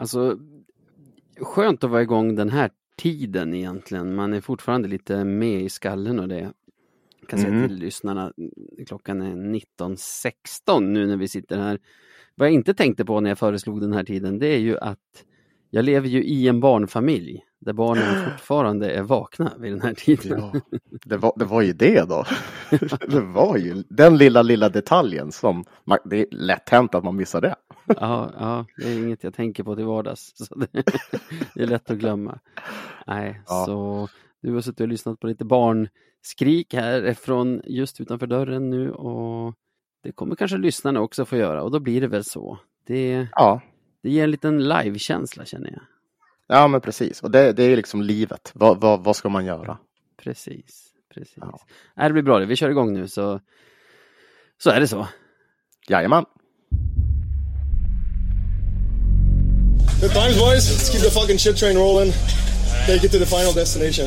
Alltså, skönt att vara igång den här tiden egentligen. Man är fortfarande lite med i skallen och det. Jag kan säga Mm. till lyssnarna, klockan är 19.16 nu när vi sitter här. Vad jag inte tänkte på när jag föreslog den här tiden, det är ju att jag lever ju i en barnfamilj där barnen fortfarande är vakna vid den här tiden. Ja, det, var, det var ju det då. Det var ju den lilla, lilla detaljen som, det är lätt hänt att man missar det. Ja, ja, det är inget jag tänker på till vardags. Så det, det är lätt att glömma. Nej, Ja. så du har suttit och lyssnat på lite barnskrik här från just utanför dörren nu och det kommer kanske lyssnarna också få göra och då blir det väl så. Det, Ja, det ger en liten live-känsla känner jag. ja men precis. Och det, det är liksom livet. Vad, vad, vad ska man göra? Precis, precis. Ja. Nej, det blir bra det. Vi kör igång nu så, så är det så. Jajamän. Good times, boys. Let's keep the fucking shit train rolling. Take it to the final destination.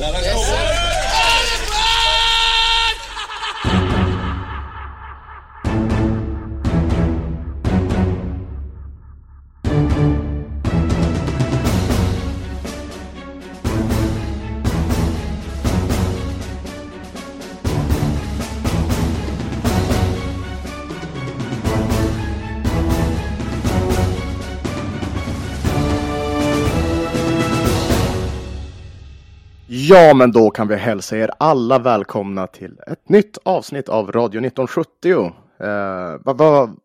Ja, men då kan vi hälsa er alla välkomna till ett nytt avsnitt av Radio 1970. Eh, vad vad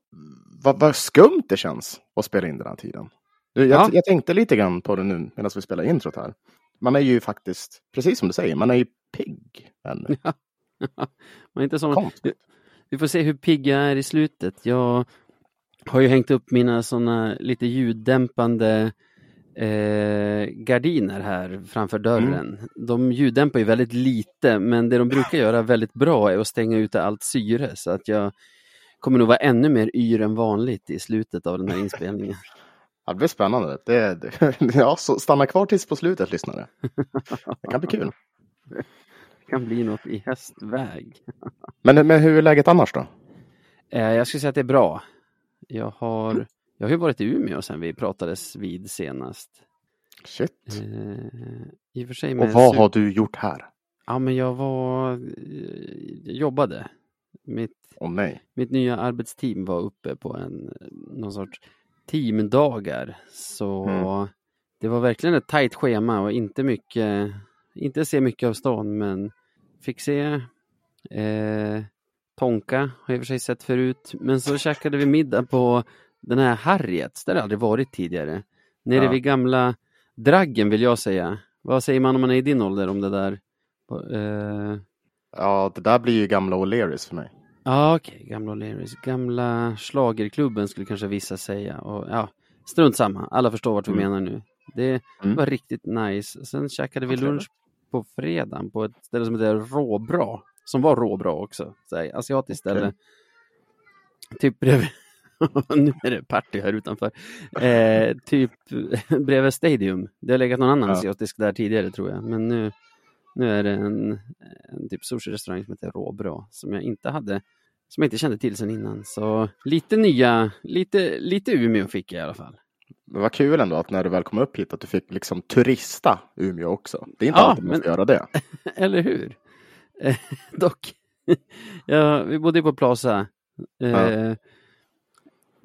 vad vad skumt det känns att spela in den här tiden. Du, jag, Ja. jag tänkte lite grann på det nu medan vi spelar introt här. Man är ju faktiskt, precis som du säger, man är ju pigg. Man är inte som. Vi får se hur pigg jag är i slutet. Jag har ju hängt upp mina sådana lite ljuddämpande eh, gardiner här framför dörren. De ljuddämpar ju väldigt lite men det de brukar göra väldigt bra är att stänga ute allt syre så att jag kommer nog vara ännu mer yr än vanligt i slutet av den här inspelningen. Ja, det blir spännande. Det, det, ja, så stanna kvar tills på slutet, lyssnare. Det kan bli kul. Det kan bli något i hästväg. Men, men hur är läget annars då? Eh, jag skulle säga att det är bra. Jag har, jag har ju varit i Umeå sedan vi pratades vid senast. Shit. Eh, I och för sig Och med vad har du gjort här? Ja, men jag var, eh, jag jobbade. Mitt, Åh nej. mitt nya arbetsteam var uppe på en, någon sorts teamdagar. Så Mm. det var verkligen ett tajt schema och inte mycket, inte se mycket av stan, men fick se eh, Tonka, har jag i och för sig sett förut. Men så käkade vi middag på den här Harriets, där har aldrig varit tidigare. Nere Ja. vid gamla Draggen vill jag säga. Vad säger man om man är i din ålder om det där? Eh, Ja, det där blir ju gamla O'Learys för mig. Ja, okej, gamla O'Learys. Gamla schlagerklubben skulle kanske vissa säga. Och, ja, strunt samma, alla förstår vart vi Mm. menar nu. Det Mm. var riktigt nice. Sen käkade vi Vad lunch på fredagen på ett ställe som heter Råbra. Som var råbra också. Så asiatiskt ställe. Typ bredvid... nu är det party här utanför. Eh, typ bredvid Stadium. Det har legat någon annan Ja. asiatisk där tidigare tror jag. Men nu, nu är det en, en typ sushi-restaurang som heter Råbra. Som jag inte hade som jag inte kände till sedan innan. Så lite nya, lite, lite Umeå fick jag i alla fall. Men vad kul ändå att när du väl kom upp hit att du fick liksom turista Umeå också. Det är inte Ja, alltid man men- får göra det. Eller hur? Eh, dock, ja, vi bodde ju på Plaza. Eh, Ja.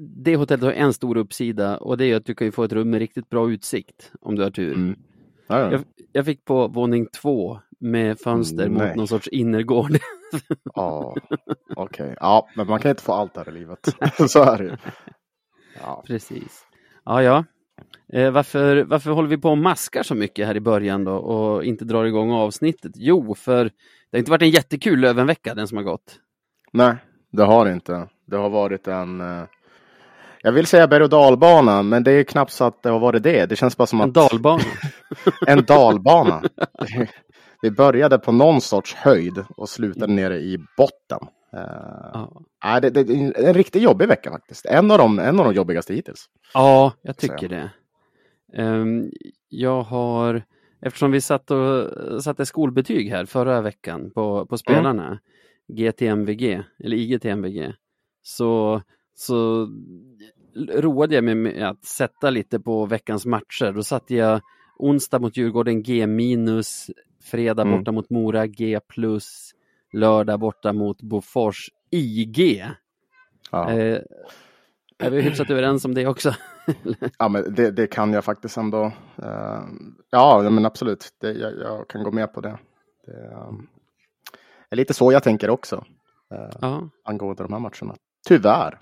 Det hotellet har en stor uppsida och det är att du kan ju få ett rum med riktigt bra utsikt om du har tur. Mm. Ja, ja. Jag, jag fick på våning två med fönster Nej. mot någon sorts innergård. Ja, okej. Ja, men man kan inte få allt här i livet. Så är det ju. Ja. Precis. Ja, ja. Eh, varför, varför håller vi på och maskar så mycket här i början då och inte drar igång avsnittet? Jo, för det har inte varit en jättekul Lövenvecka den som har gått. Nej, det har det inte. Det har varit en... eh, Jag vill säga berg och dalbana, men det är knappt så att det har varit det. Det känns bara som En att... dalbana. En dalbana. Vi började på någon sorts höjd och slutade nere i botten. Ja. nej, det, det är en riktigt jobbig vecka faktiskt. En av de, en av de jobbigaste hittills. Ja, jag tycker det. Ehm, jag har, eftersom vi satt och satte skolbetyg här förra veckan på, på spelarna, GTMVG, eller IGTMVG, så, så roade jag mig med att sätta lite på veckans matcher. Då satte jag onsdag mot Djurgården G minus, fredag Mm. borta mot Mora G plus, lördag borta mot Bofors IG. Ja. Eh, är vi hyfsat överens om det också? Ja, men det, det kan jag faktiskt ändå. eh, ja, men absolut. Det, jag, jag kan gå med på det. Det eh, är lite så jag tänker också Ja. angående de här matcherna. Tyvärr.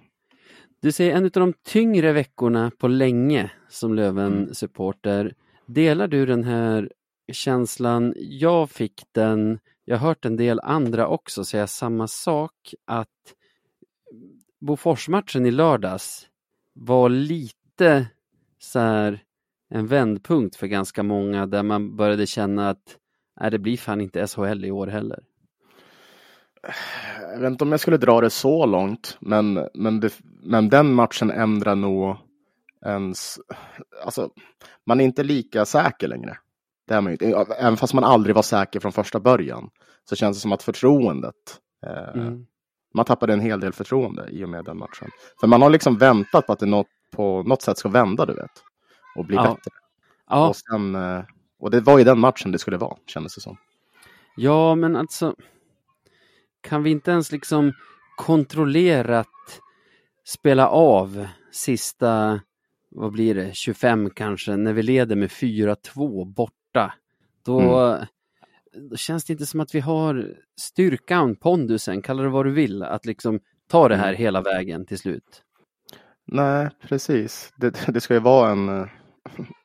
Du säger en av de tyngre veckorna på länge som Löven-supporter. Delar du den här känslan? Jag fick den, jag har hört en del andra också säga samma sak, att Boforsmatchen i lördags var lite så här en vändpunkt för ganska många där man började känna att nej, det blir fan inte SHL i år heller. Jag vet inte om jag skulle dra det så långt, men, men, det, men den matchen ändrar nog ens... Alltså, man är inte lika säker längre. Det är man inte. Även fast man aldrig var säker från första början så känns det som att förtroendet eh, Mm. Man tappade en hel del förtroende i och med den matchen. För man har liksom väntat på att det något, på något sätt ska vända, du vet. Och bli Ja. bättre. Ja, Och, sen, eh, och det var ju den matchen det skulle vara, kändes det som. Ja, men alltså kan vi inte ens liksom kontrollerat spela av sista, vad blir det, 25 kanske, när vi leder med 4-2 borta. Då, då känns det inte som att vi har styrkan, pondusen, kalla det vad du vill, att liksom ta det här Mm. hela vägen till slut. Nej, precis. Det, det ska ju vara en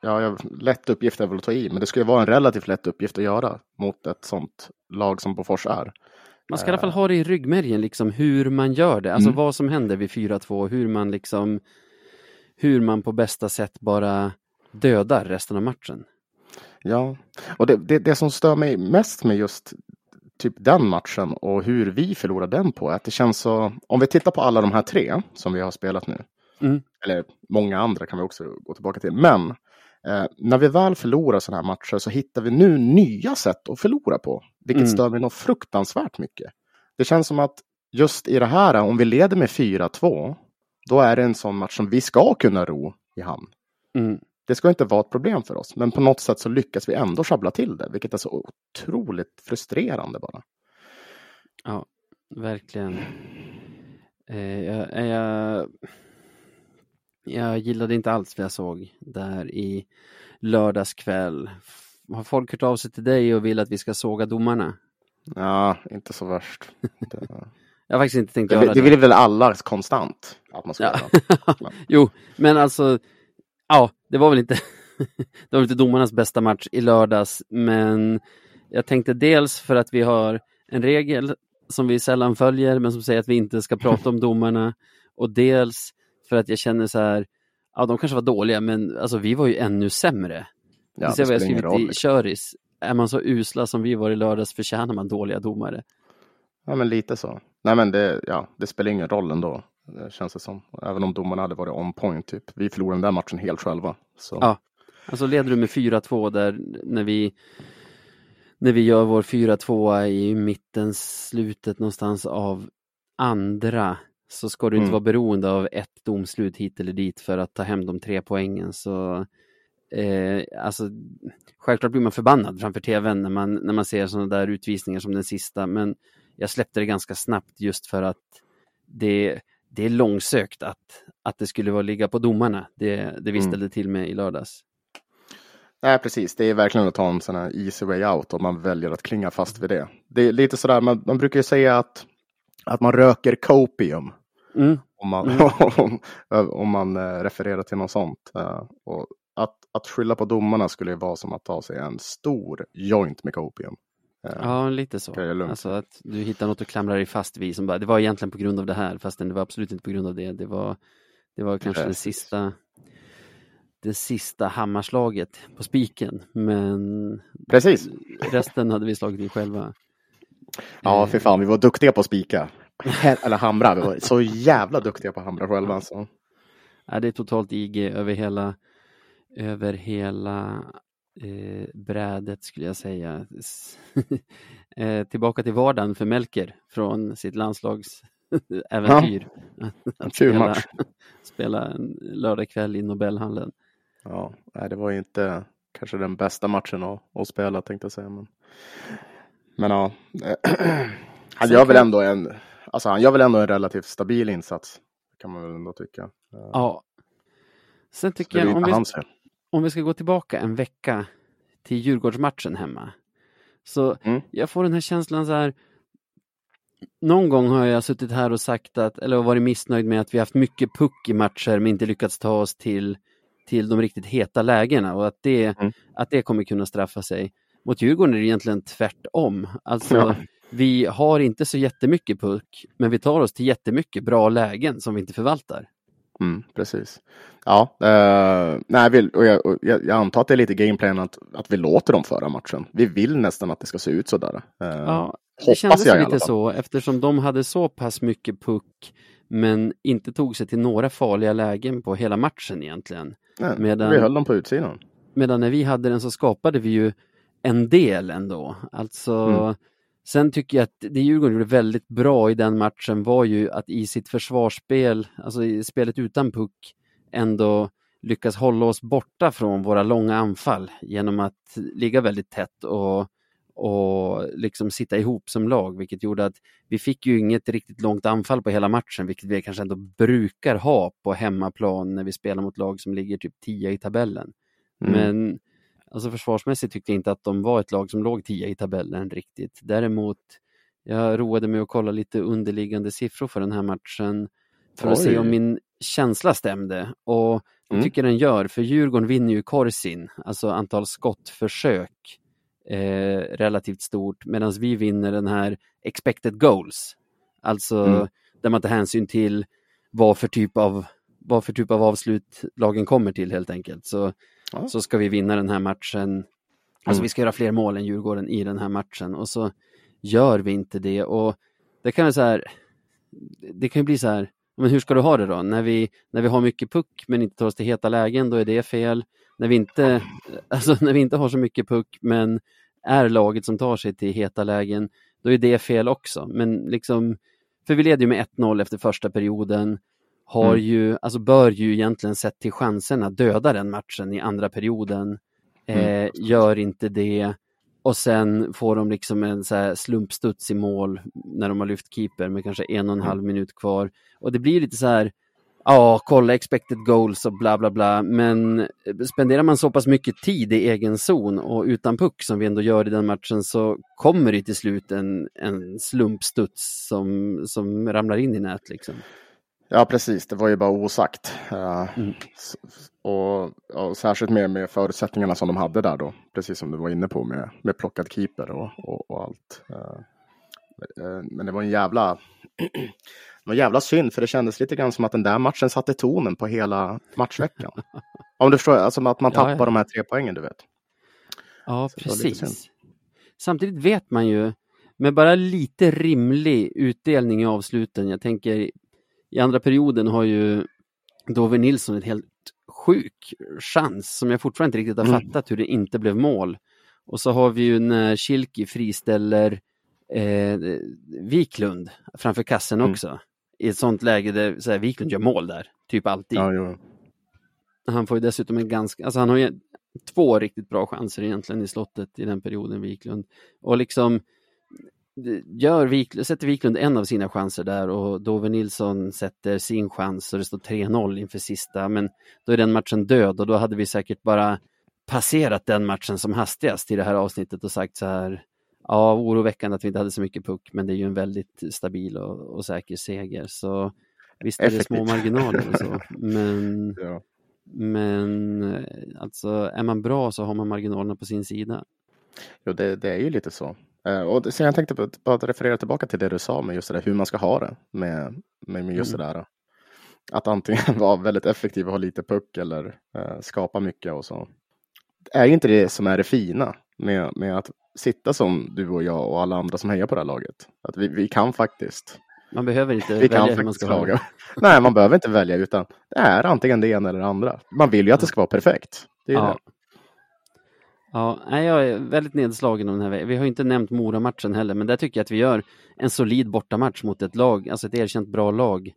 ja, lätt uppgift är väl att ta i, men det ska ju vara en relativt lätt uppgift att göra mot ett sånt lag som Bofors är. Man ska i alla fall ha det i ryggmärgen, liksom hur man gör det, alltså Mm. vad som händer vid 4-2, hur man liksom, hur man på bästa sätt bara dödar resten av matchen. Ja, och det, det, det som stör mig mest med just typ den matchen och hur vi förlorar den på är att det känns så, om vi tittar på alla de här tre som vi har spelat nu, Mm. eller många andra kan vi också gå tillbaka till, men eh, när vi väl förlorar sådana här matcher så hittar vi nu nya sätt att förlora på, vilket Mm. stör mig något fruktansvärt mycket. Det känns som att just i det här, om vi leder med 4-2, då är det en sån match som vi ska kunna ro i hamn. Mm. Det ska inte vara ett problem för oss, men på något sätt så lyckas vi ändå sjabbla till det, vilket är så otroligt frustrerande bara. Verkligen. Eh, jag, jag, jag gillade inte alls vad jag såg där i lördags kväll. Har folk hört av sig till dig och vill att vi ska såga domarna? Ja, inte så värst. Det, Jag har faktiskt inte tänkt göra det, det. det vill väl alla konstant att man ska Ja. jo, men alltså, ja, det var väl inte, det var inte domarnas bästa match i lördags, men jag tänkte dels för att vi har en regel som vi sällan följer, men som säger att vi inte ska prata om domarna, och dels för att jag känner så här, ja, de kanske var dåliga, men alltså vi var ju ännu sämre. Ja, du ser det vad jag skrivit roll. i. Köris. Är man så usla som vi var i lördags förtjänar man dåliga domare. Ja, men lite så. Nej, men det, ja, det spelar ingen roll ändå, det känns det som. Även om domarna hade varit on point, typ. Vi förlorade den där matchen helt själva. Så. Ja. Alltså leder du med 4-2 där när vi när vi gör vår 4-2 i mitten, slutet någonstans av andra så ska du inte Mm. vara beroende av ett domslut hit eller dit för att ta hem de tre poängen. Så eh, alltså, självklart blir man förbannad framför tvn när man, när man ser sådana där utvisningar som den sista, men jag släppte det ganska snabbt just för att det, det är långsökt att, att det skulle vara ligga på domarna. Det, det Mm. ställde till med i lördags. Nej, precis. Det är verkligen att ta en sån här easy way out om man väljer att klinga fast vid det. Det är lite sådär, man, man brukar ju säga att, att man röker copium. Mm. Om man, Mm. om, om man eh, refererar till något sånt. Eh, och att, att skylla på domarna skulle ju vara som att ta sig en stor joint med copium. Eh, Ja, lite så. Alltså att du hittar något att klamra dig fast vid som bara, det var egentligen på grund av det här, fastän det var absolut inte på grund av det. Det var, det var kanske det sista det sista hammarslaget på spiken, men Precis. resten hade vi slagit in själva. Ja, för fan, vi var duktiga på att spika. Eller hamra. Vi var så jävla duktiga på att hamra själva. Så. Ja, det är totalt IG över hela, över hela eh, brädet skulle jag säga. Eh, tillbaka till vardagen för Melker från sitt landslags äventyr. En kul match. spela en lördagkväll i Nobelhallen. Ja, nej, det var ju inte kanske den bästa matchen att, att spela tänkte jag säga. Men, men ja, han gör väl ändå en, alltså han gör väl ändå en relativt stabil insats. Kan man väl ändå tycka. Ja. Sen tycker jag, om vi, om vi ska gå tillbaka en vecka till Djurgårdsmatchen hemma. Så Mm. jag får den här känslan så här. Någon gång har jag suttit här och sagt att, eller varit missnöjd med att vi haft mycket puck i matcher men inte lyckats ta oss till, till de riktigt heta lägena och att det, Mm. att det kommer kunna straffa sig. Mot Djurgården är det egentligen tvärtom. Alltså, Ja. Vi har inte så jättemycket puck, men vi tar oss till jättemycket bra lägen som vi inte förvaltar. Mm, precis. Ja, eh, nej, vi, och jag, och jag, antar att det är lite gameplan att, att vi låter dem föra matchen. Vi vill nästan att det ska se ut sådär. Eh, Ja, det kändes jag lite så eftersom de hade så pass mycket puck men inte tog sig till några farliga lägen på hela matchen egentligen. Nej, medan- Vi höll dem på utsidan. Medan när vi hade den så skapade vi ju en del ändå. Alltså, Mm. Sen tycker jag att det Djurgården gjorde väldigt bra i den matchen var ju att i sitt försvarsspel, alltså i spelet utan puck, ändå lyckas hålla oss borta från våra långa anfall genom att ligga väldigt tätt och, och liksom sitta ihop som lag, vilket gjorde att vi fick ju inget riktigt långt anfall på hela matchen, vilket vi kanske ändå brukar ha på hemmaplan när vi spelar mot lag som ligger typ 10 i tabellen. Mm. Men alltså försvarsmässigt tyckte jag inte att de var ett lag som låg 10 i tabellen riktigt. Däremot, jag roade mig att kolla lite underliggande siffror för den här matchen för att se Oj. om min känsla stämde. Och det Mm. tycker den gör, för Djurgården vinner ju korsin, alltså antal skottförsök eh, relativt stort, medan vi vinner den här expected goals. Alltså Mm. där man tar hänsyn till vad för typ av vad för typ av avslut lagen kommer till helt enkelt. Så, Ja. så ska vi vinna den här matchen. Alltså Mm. vi ska göra fler mål än Djurgården i den här matchen och så gör vi inte det. Och det kan vara så här, det kan ju bli så här, men hur ska du ha det då? När vi, när vi har mycket puck men inte tar oss till heta lägen, då är det fel. När vi inte, alltså när vi inte har så mycket puck men är laget som tar sig till heta lägen, då är det fel också. Men liksom, för vi leder ju med 1-0 efter första perioden, har Mm. ju, alltså bör ju egentligen sett till chanserna döda den matchen i andra perioden. Eh, Mm. gör inte det och sen får de liksom en så slumpstuds i mål när de har lyft keeper med kanske en och en Mm. halv minut kvar. Och det blir lite så här, ja, kolla expected goals och bla bla bla, men spenderar man så pass mycket tid i egen zon och utan puck som vi ändå gör i den matchen så kommer det till slut en, en slumpstuds som, som ramlar in i nät liksom. Ja, precis. Det var ju bara osagt. Eh, Mm. och, och särskilt med, med förutsättningarna som de hade där då. Precis som du var inne på med, med plockad keeper och, och, och allt. Eh, eh, men det var en jävla... det var en jävla synd, för det kändes lite grann som att den där matchen satte tonen på hela matchveckan. Om du förstår, alltså att man Ja, tappar ja. de här tre poängen, du vet. Ja, Så precis. Samtidigt vet man ju, med bara lite rimlig utdelning i avsluten, jag tänker i andra perioden har ju Dove Nilsson ett helt sjuk chans som jag fortfarande inte riktigt har Mm. fattat hur det inte blev mål. Och så har vi ju när Kilki friställer eh, Wiklund framför kassen Mm. också. I ett sånt läge där så här, Wiklund gör mål där, typ alltid. Ja, jo. Han får ju dessutom en ganska, alltså han har ju två riktigt bra chanser egentligen i slottet i den perioden, Wiklund. Och liksom gör Wiklund, sätter Wiklund en av sina chanser där och Dove Nilsson sätter sin chans och det står 3-0 inför sista, men då är den matchen död och då hade vi säkert bara passerat den matchen som hastigast i det här avsnittet och sagt så här, ja, oroväckande att vi inte hade så mycket puck, men det är ju en väldigt stabil och, och säker seger. Så visst är det små Effektivt. marginaler och så, men Ja. men eh, alltså är man bra så har man marginalerna på sin sida. Jo, det, det är ju lite så. Eh, och det, så jag tänkte på, bara referera tillbaka till det du sa med just det där, hur man ska ha det med, med, just Mm. det där. Att antingen vara väldigt effektiv och ha lite puck eller eh, skapa mycket och så. Det är ju inte det som är det fina med, med att sitta som du och jag och alla andra som hejar på det här laget. Att vi, vi kan faktiskt. Man behöver inte Vi välja hur man ska det. laga. Nej, man behöver inte välja utan det är antingen det ena eller det andra. Man vill ju att det ska vara perfekt. Det är Ja. Ja, jag är väldigt nedslagen den här. Vi har inte nämnt Mora-matchen heller, men där tycker jag att vi gör en solid bortamatch mot ett lag, alltså ett erkänt bra lag.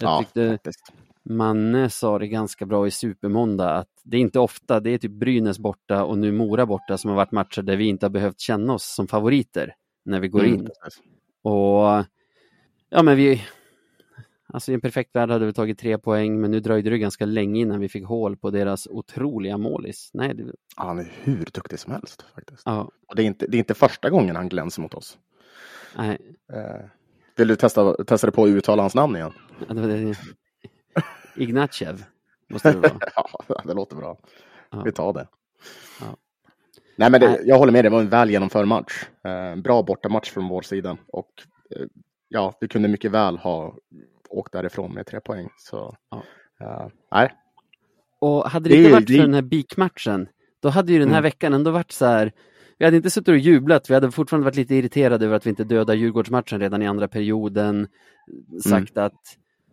Jag Ja, tyckte faktiskt. Manne sa det ganska bra i Supermåndag att det är inte ofta, det är typ Brynäs borta och nu Mora borta som har varit matcher där vi inte har behövt känna oss som favoriter när vi går Mm, in. Och ja, men vi, alltså i en perfekt värld hade vi tagit tre poäng, men nu dröjde det ganska länge innan vi fick hål på deras otroliga målis. Nej, det, Ja, han är hur duktig som helst faktiskt. ja, Och det är, inte, det är inte första gången han glänser mot oss. nej, Eh, vill du testa, testa det på att uttala hans namn igen? ja, det det. Ignatjev måste det vara. ja, det låter bra. Ja. Vi tar det. Ja. Nej, men det, jag håller med, det var en väl genomförd match. Eh, bra bortamatch från vår sida. Och eh, ja, vi kunde mycket väl ha åkt därifrån med tre poäng. Så, Ja. eh, nej, Och hade det, Det inte varit för den här BIK-matchen, då hade ju den här Mm. veckan ändå varit så här, vi hade inte suttit och jublat, vi hade fortfarande varit lite irriterade över att vi inte dödade Djurgårdsmatchen redan i andra perioden, sagt Mm. att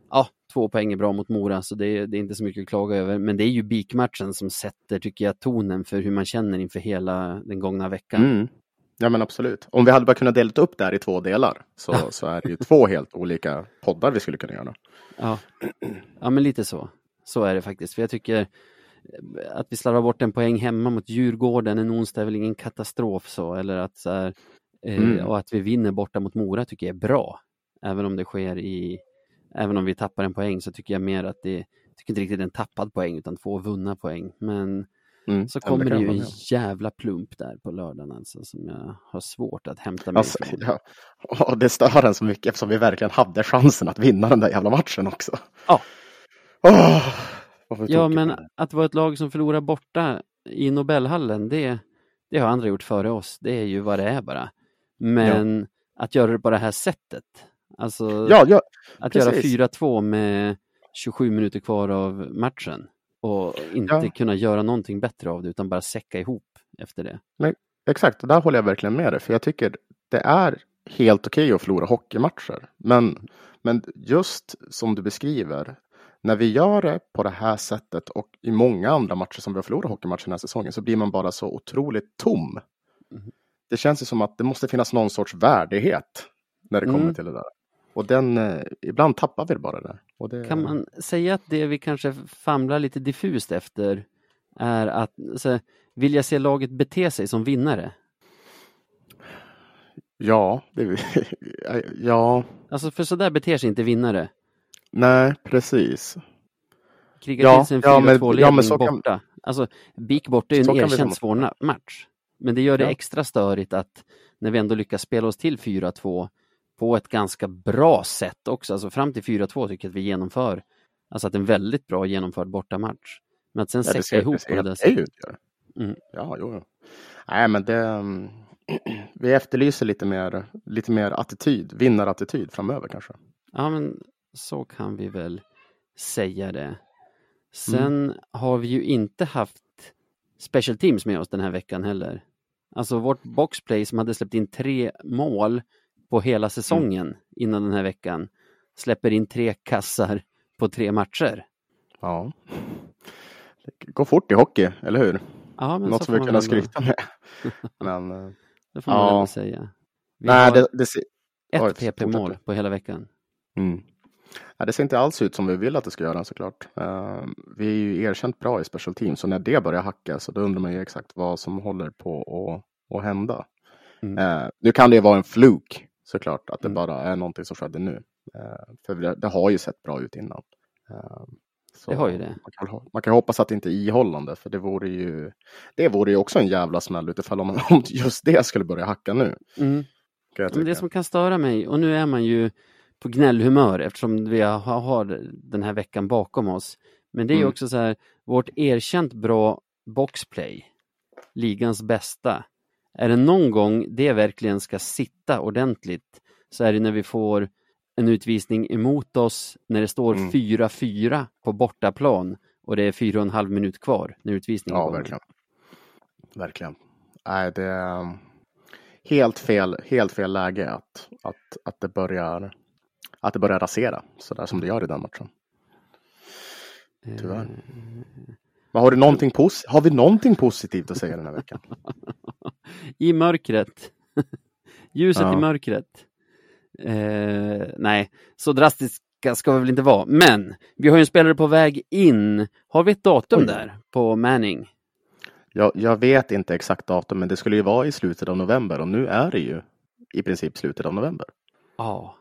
ja, två poäng är bra mot Mora, så det, är- det är inte så mycket att klaga över, men det är ju BIK-matchen som sätter, tycker jag, tonen för hur man känner inför hela den gångna veckan. Mm. Ja men absolut. Om vi hade bara kunnat dela upp det här i två delar så, så är det ju två helt olika poddar vi skulle kunna göra. Ja. ja, men lite så. Så är det faktiskt. För jag tycker eh, att vi slarvar bort en poäng hemma mot Djurgården en onsdag är väl ingen katastrof så. Eller att så här, eh, Mm. Och att vi vinner borta mot Mora tycker jag är bra. Även om det sker i... Även om vi tappar en poäng så tycker jag mer att det... Jag tycker inte riktigt en tappad poäng utan två vunna poäng. Men Mm. så Ja, kommer det ju en jävla plump där på lördagen alltså som jag har svårt att hämta mig Alltså, ifrån. ja. Och det stör en så mycket eftersom vi verkligen hade chansen att vinna den där jävla matchen också. Ja. Varför Ja, men det? att vara ett lag som förlorar borta i Nobelhallen, det, det har andra gjort före oss. Det är ju vad det är bara. Men att göra det på det här sättet, alltså Ja, ja, att precis. göra 4-2 med 27 minuter kvar av matchen och inte Ja. kunna göra någonting bättre av det utan bara säcka ihop efter det. exakt. Och där håller jag verkligen med dig. För jag tycker det är helt okej att förlora hockeymatcher. Men, men just som du beskriver, när vi gör det på det här sättet och i många andra matcher som vi har förlorat hockeymatcher den här säsongen så blir man bara så otroligt tom. Mhm. Det känns ju som att det måste finnas någon sorts värdighet när det kommer Mm. till det där. Och den, eh, ibland tappar vi det bara där. Och det, Kan man säga att det vi kanske famlar lite diffust efter är att så, vilja se laget bete sig som vinnare? Ja, det, ja, Alltså för så där beter sig inte vinnare. nej, precis. Kriga Ja, till sig en ja, men- 4-2-ledning ja, så kan- borta. Alltså, BIK borta är ju en erkänt svår match. Men det gör det Ja. extra störigt att när vi ändå lyckas spela oss till 4-2 på ett ganska bra sätt också. Alltså fram till 4-2 tycker jag att vi genomför, alltså att det är en väldigt bra genomförd bortamatch. Men att sen Ja, sätta ihop det på det sättet. Mm. Ja, jo, jo. Nej, men det... mm, Vi efterlyser lite mer, lite mer attityd, vinnarattityd framöver kanske. Ja, men så kan vi väl säga det. Sen Mm. har vi ju inte haft special teams med oss den här veckan heller. Alltså vårt boxplay som hade släppt in tre mål på hela säsongen Mm. innan den här veckan släpper in tre kassar på tre matcher. Ja. Det går fort i hockey, eller hur? Ja, men Något som vi väl- skryta med. Men eh, Det får man Ja. säga. Vi nej, det, det, ser, ett PP-mål på hela veckan. mm. nej, det ser inte alls ut som vi vill att det ska göra såklart. Eh, vi är ju erkänt bra i special team, så när det börjar hacka så då undrar man ju exakt vad som håller på att, att hända. Mm. Eh, nu kan det vara en fluk såklart, att det Mm. bara är någonting som skedde nu. Eh, för det, det har ju sett bra ut innan. Eh, så Det har ju det. Man kan, man kan hoppas att det inte är ihållande, för det vore ju, det vore ju också en jävla smäll utifall om, om just det skulle börja hacka nu. Mm. Men det som kan störa mig, och nu är man ju på gnällhumör eftersom vi har, har den här veckan bakom oss. Men det är ju Mm. också så här, vårt erkänt bra boxplay, ligans bästa. Är det någon gång det verkligen ska sitta ordentligt så är det när vi får en utvisning emot oss när det står Mm. 4-4 på bortaplan och det är fyra och en halv minut kvar när utvisningen Ja, kommer. verkligen. Verkligen. Nej, det är um, helt fel, helt fel läge att, att, att, det börjar, att det börjar rasera så där som det gör i den matchen. Tyvärr. Men har, du någonting pos- har vi någonting positivt att säga den här veckan? I mörkret. Ljuset Ja. i mörkret. Eh, nej, så drastiska ska vi väl inte vara. Men vi har ju en spelare på väg in. Har vi ett datum Oj. där på Manning? Jag, jag vet inte exakt datum, men det skulle ju vara i slutet av november och nu är det ju i princip slutet av november. Ja,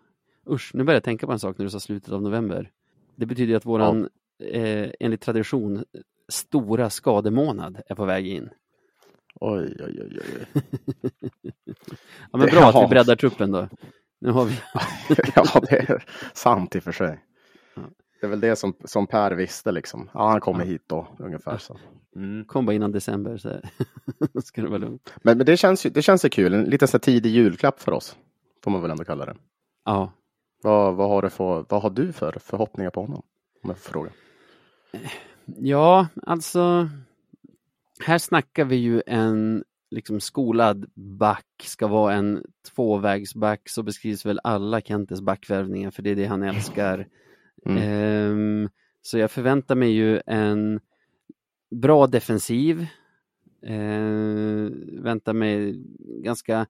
usch, nu börjar jag tänka på en sak när du sa slutet av november. Det betyder att våran, eh, enligt tradition, stora skademånad är på väg in. Oj, oj, oj, oj. Ja, men Det- bra att vi breddar truppen då. Nu har vi, ja, det är sant i och för sig. Ja. Det är väl det som, som Per visste liksom. Ja, han kommer Ja. hit då, ungefär så. Mm. kom bara innan december så ska det vara lugnt. Men, men det känns det känns ju kul. En liten så tidig julklapp för oss. Får man väl ändå kalla det. Ja, Vad, vad, har, du för, vad har du för förhoppningar på honom? Om jag får fråga. Ja, alltså. Här snackar vi ju en liksom skolad back, ska vara en tvåvägsback, så beskrivs väl alla Kentes backvärvningar, för det är det han älskar. Mm. Ehm, så jag förväntar mig ju en bra defensiv. Ehm, väntar mig ganska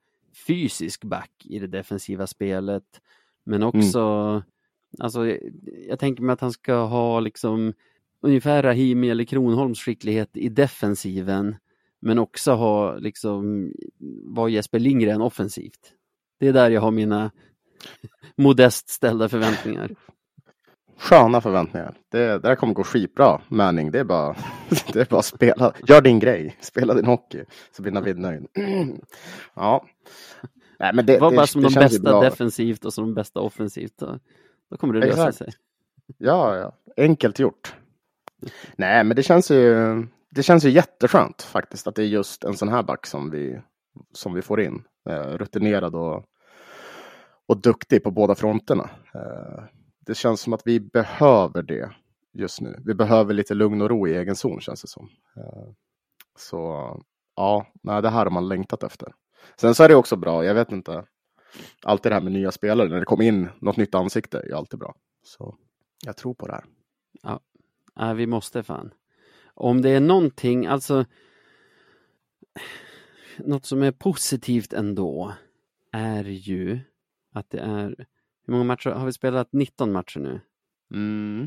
fysisk back i det defensiva spelet. Men också, alltså jag, jag tänker mig att han ska ha liksom ungefär Rahimi eller Kronholms skicklighet i defensiven. Men också ha liksom, vara Jesper Lindgren offensivt. Det är där jag har mina modest ställda förväntningar. Sköna förväntningar. Det, det där kommer gå skitbra, Manning. Det är bara, det är bara att spela. Gör din grej. Spela din hockey. Så blir Navid nöjd. ja. Nej, men det, Var det, bara som det de bästa defensivt och som de bästa offensivt. Då, då kommer det lösa Exakt. sig. Ja, ja. Enkelt gjort. Nej, men det känns ju, det känns ju jätteskönt faktiskt att det är just en sån här back som vi, som vi får in. Eh, rutinerad och, och duktig på båda fronterna. Eh, det känns som att vi behöver det just nu. Vi behöver lite lugn och ro i egen zon känns det som. Eh, så ja, nej, det här har man längtat efter. Sen så är det också bra, jag vet inte, alltid det här med nya spelare, när det kommer in något nytt ansikte är alltid bra. Så jag tror på det här. Ja, vi måste fan. Om det är någonting, alltså något som är positivt ändå är ju att det är, hur många matcher har vi spelat? 19 matcher nu. Mm.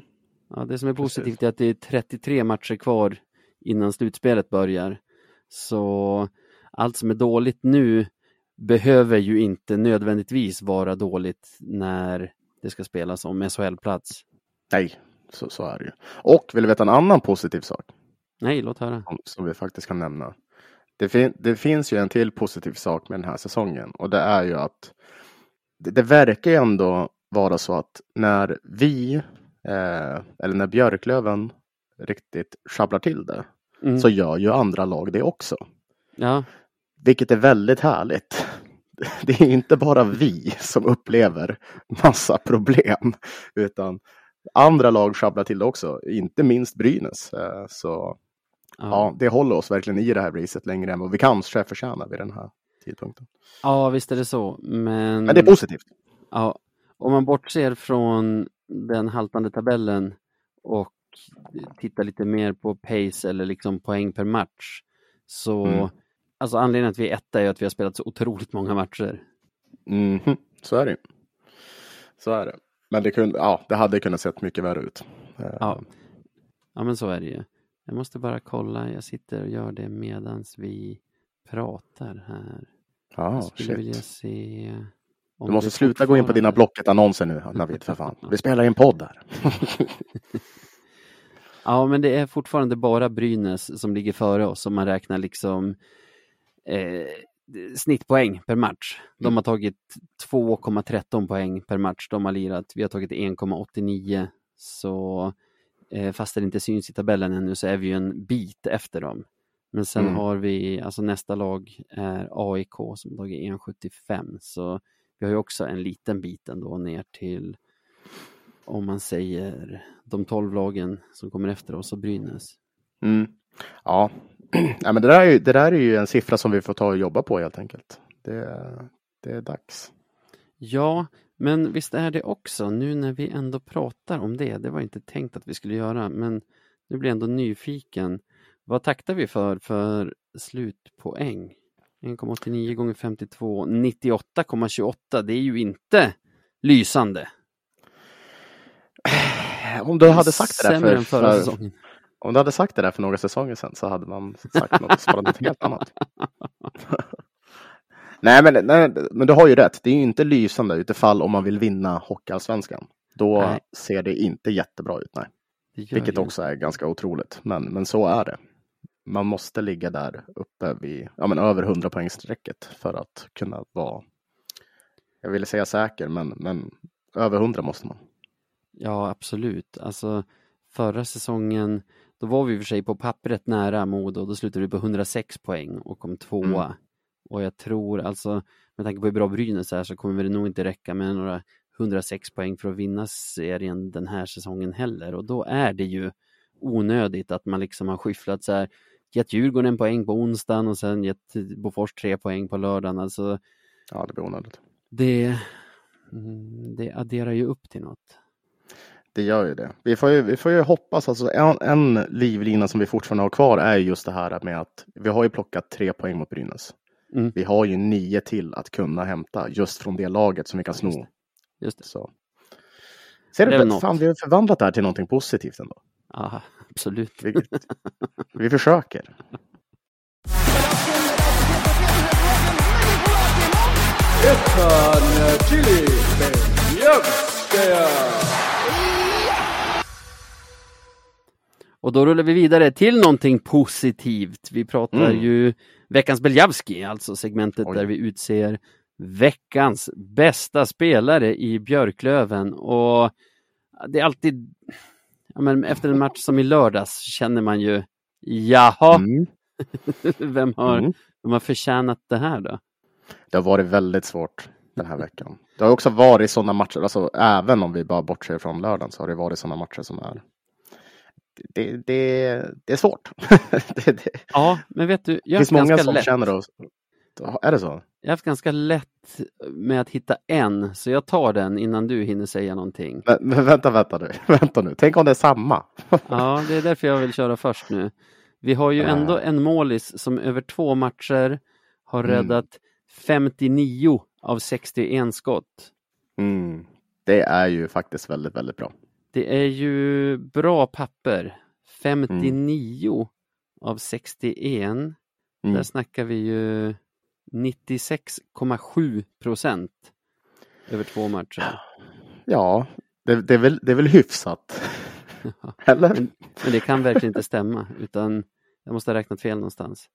Ja, det som är Precis. positivt är att det är 33 matcher kvar innan slutspelet börjar. Så allt som är dåligt nu behöver ju inte nödvändigtvis vara dåligt när det ska spelas om SHL-plats. Nej, så, så är det ju. Och vill du veta en annan positiv sak Nej, låt höra. som, som vi faktiskt kan nämna. Det, fin- det finns ju en till positiv sak med den här säsongen och det är ju att det, det verkar ju ändå vara så att när vi eh, eller när Björklöven riktigt sjabblar till det Mm. så gör ju andra lag det också. Ja, Vilket är väldigt härligt. Det är inte bara vi som upplever massa problem, utan andra lag sjabblar till det också, inte minst Brynäs. Eh, Så ja. ja, det håller oss verkligen i det här racet längre än vad vi kanske förtjänar vid den här tidpunkten. ja, visst är det så. Men, Men det är positivt. ja, om man bortser från den haltande tabellen och tittar lite mer på pace eller liksom poäng per match. Så Mm. alltså anledningen att vi är etta är att vi har spelat så otroligt många matcher. Mhm, Så är det. Så är det. Men det, kunde, ja, det hade kunnat sett mycket värre ut. Eh, Ja. ja, men så är det ju. Jag måste bara kolla, jag sitter och gör det medans vi pratar här. ja vilja shit. se Du måste sluta gå in på dina Blocket-annonser nu, Navid, för fan. Vi spelar i en podd här. Ja, men det är fortfarande bara Brynäs som ligger före oss om man räknar liksom eh, snittpoäng per match. De har tagit 2,13 poäng per match de har lirat. Vi har tagit 1,89 så eh, fast det inte syns i tabellen ännu så är vi ju en bit efter dem. Men sen Mm. har vi, alltså nästa lag är AIK som har tagit 1,75 så vi har ju också en liten bit ändå ner till om man säger de 12 lagen som kommer efter oss och Brynäs. Mm. Ja. ja, men det där, är ju, det där är ju en siffra som vi får ta och jobba på helt enkelt. Det, det är dags. Ja, men visst är det också nu när vi ändå pratar om det. Det var inte tänkt att vi skulle göra, men Nu blir jag ändå nyfiken. Vad taktar vi för för slutpoäng? 1,89 gånger 52, 98,28. Det är ju inte lysande. Om du hade sagt det där för, för. Om du hade sagt det där för några säsonger sedan så hade man sagt något, svarat något helt annat. nej, men, nej, men du har ju rätt. Det är ju inte lysande utifall om man vill vinna Hockeyallsvenskan. Då Nej. ser det inte jättebra ut. Nej. Vilket också är ganska otroligt. Men, men så är det. Man måste ligga där uppe vid ja, men över 100 poängstrecket för att kunna vara, jag ville säga säker, men, men över 100 måste man. Ja, absolut. Alltså förra säsongen, då var vi i och för sig på pappret nära Modo. Då slutade vi på 106 poäng och kom tvåa. Mm. Och jag tror alltså, med tanke på hur bra Brynäs är så kommer det nog inte räcka med några 106 poäng för att vinna serien den här säsongen heller. Och då är det ju onödigt att man liksom har skyfflat så här, gett Djurgården en poäng på onsdagen och sen gett Bofors tre poäng på lördagen. Alltså Ja, det blir onödigt. det, mm, det adderar ju upp till något. Det gör ju det. Vi får ju, vi får ju hoppas, alltså en, en livlina som vi fortfarande har kvar är just det här med att vi har ju plockat tre poäng mot Brynäs. Mm. Vi har ju nio till att kunna hämta just från det laget som vi kan Just sno. Just det. Så. Ser Det du, väl fan något. vi har förvandlat det här till någonting positivt ändå. Ja, absolut. Vi, vi försöker. Och då rullar vi vidare till någonting positivt. Vi pratar Mm. ju veckans Beljavski, alltså segmentet Oj. där vi utser veckans bästa spelare i Björklöven. Och det är alltid, ja, men efter en match som i lördags känner man ju, jaha, Mm. vem, har, Mm. vem har förtjänat det här då? Det har varit väldigt svårt den här veckan. Det har också varit sådana matcher, alltså även om vi bara bortser från lördagen så har det varit sådana matcher som är det, det, det är svårt. det, det, Ja, men vet du, jag det finns många som lätt. känner oss. Är det så? Jag har haft ganska lätt med att hitta en, så jag tar den innan du hinner säga någonting. Men, men vänta, vänta nu. vänta nu. Tänk om det är samma. Ja, det är därför jag vill köra först nu. Vi har ju ändå en målis som över två matcher har Mm. räddat 59 av 61 skott. Mm. Det är ju faktiskt väldigt, väldigt bra. Det är ju bra papper. 59 av 61. Mm. Där snackar vi ju 96,7 procent över två matcher. Ja, det, det, är väl, det är väl hyfsat. Eller? Men, men det kan verkligen inte stämma utan jag måste ha räknat fel någonstans.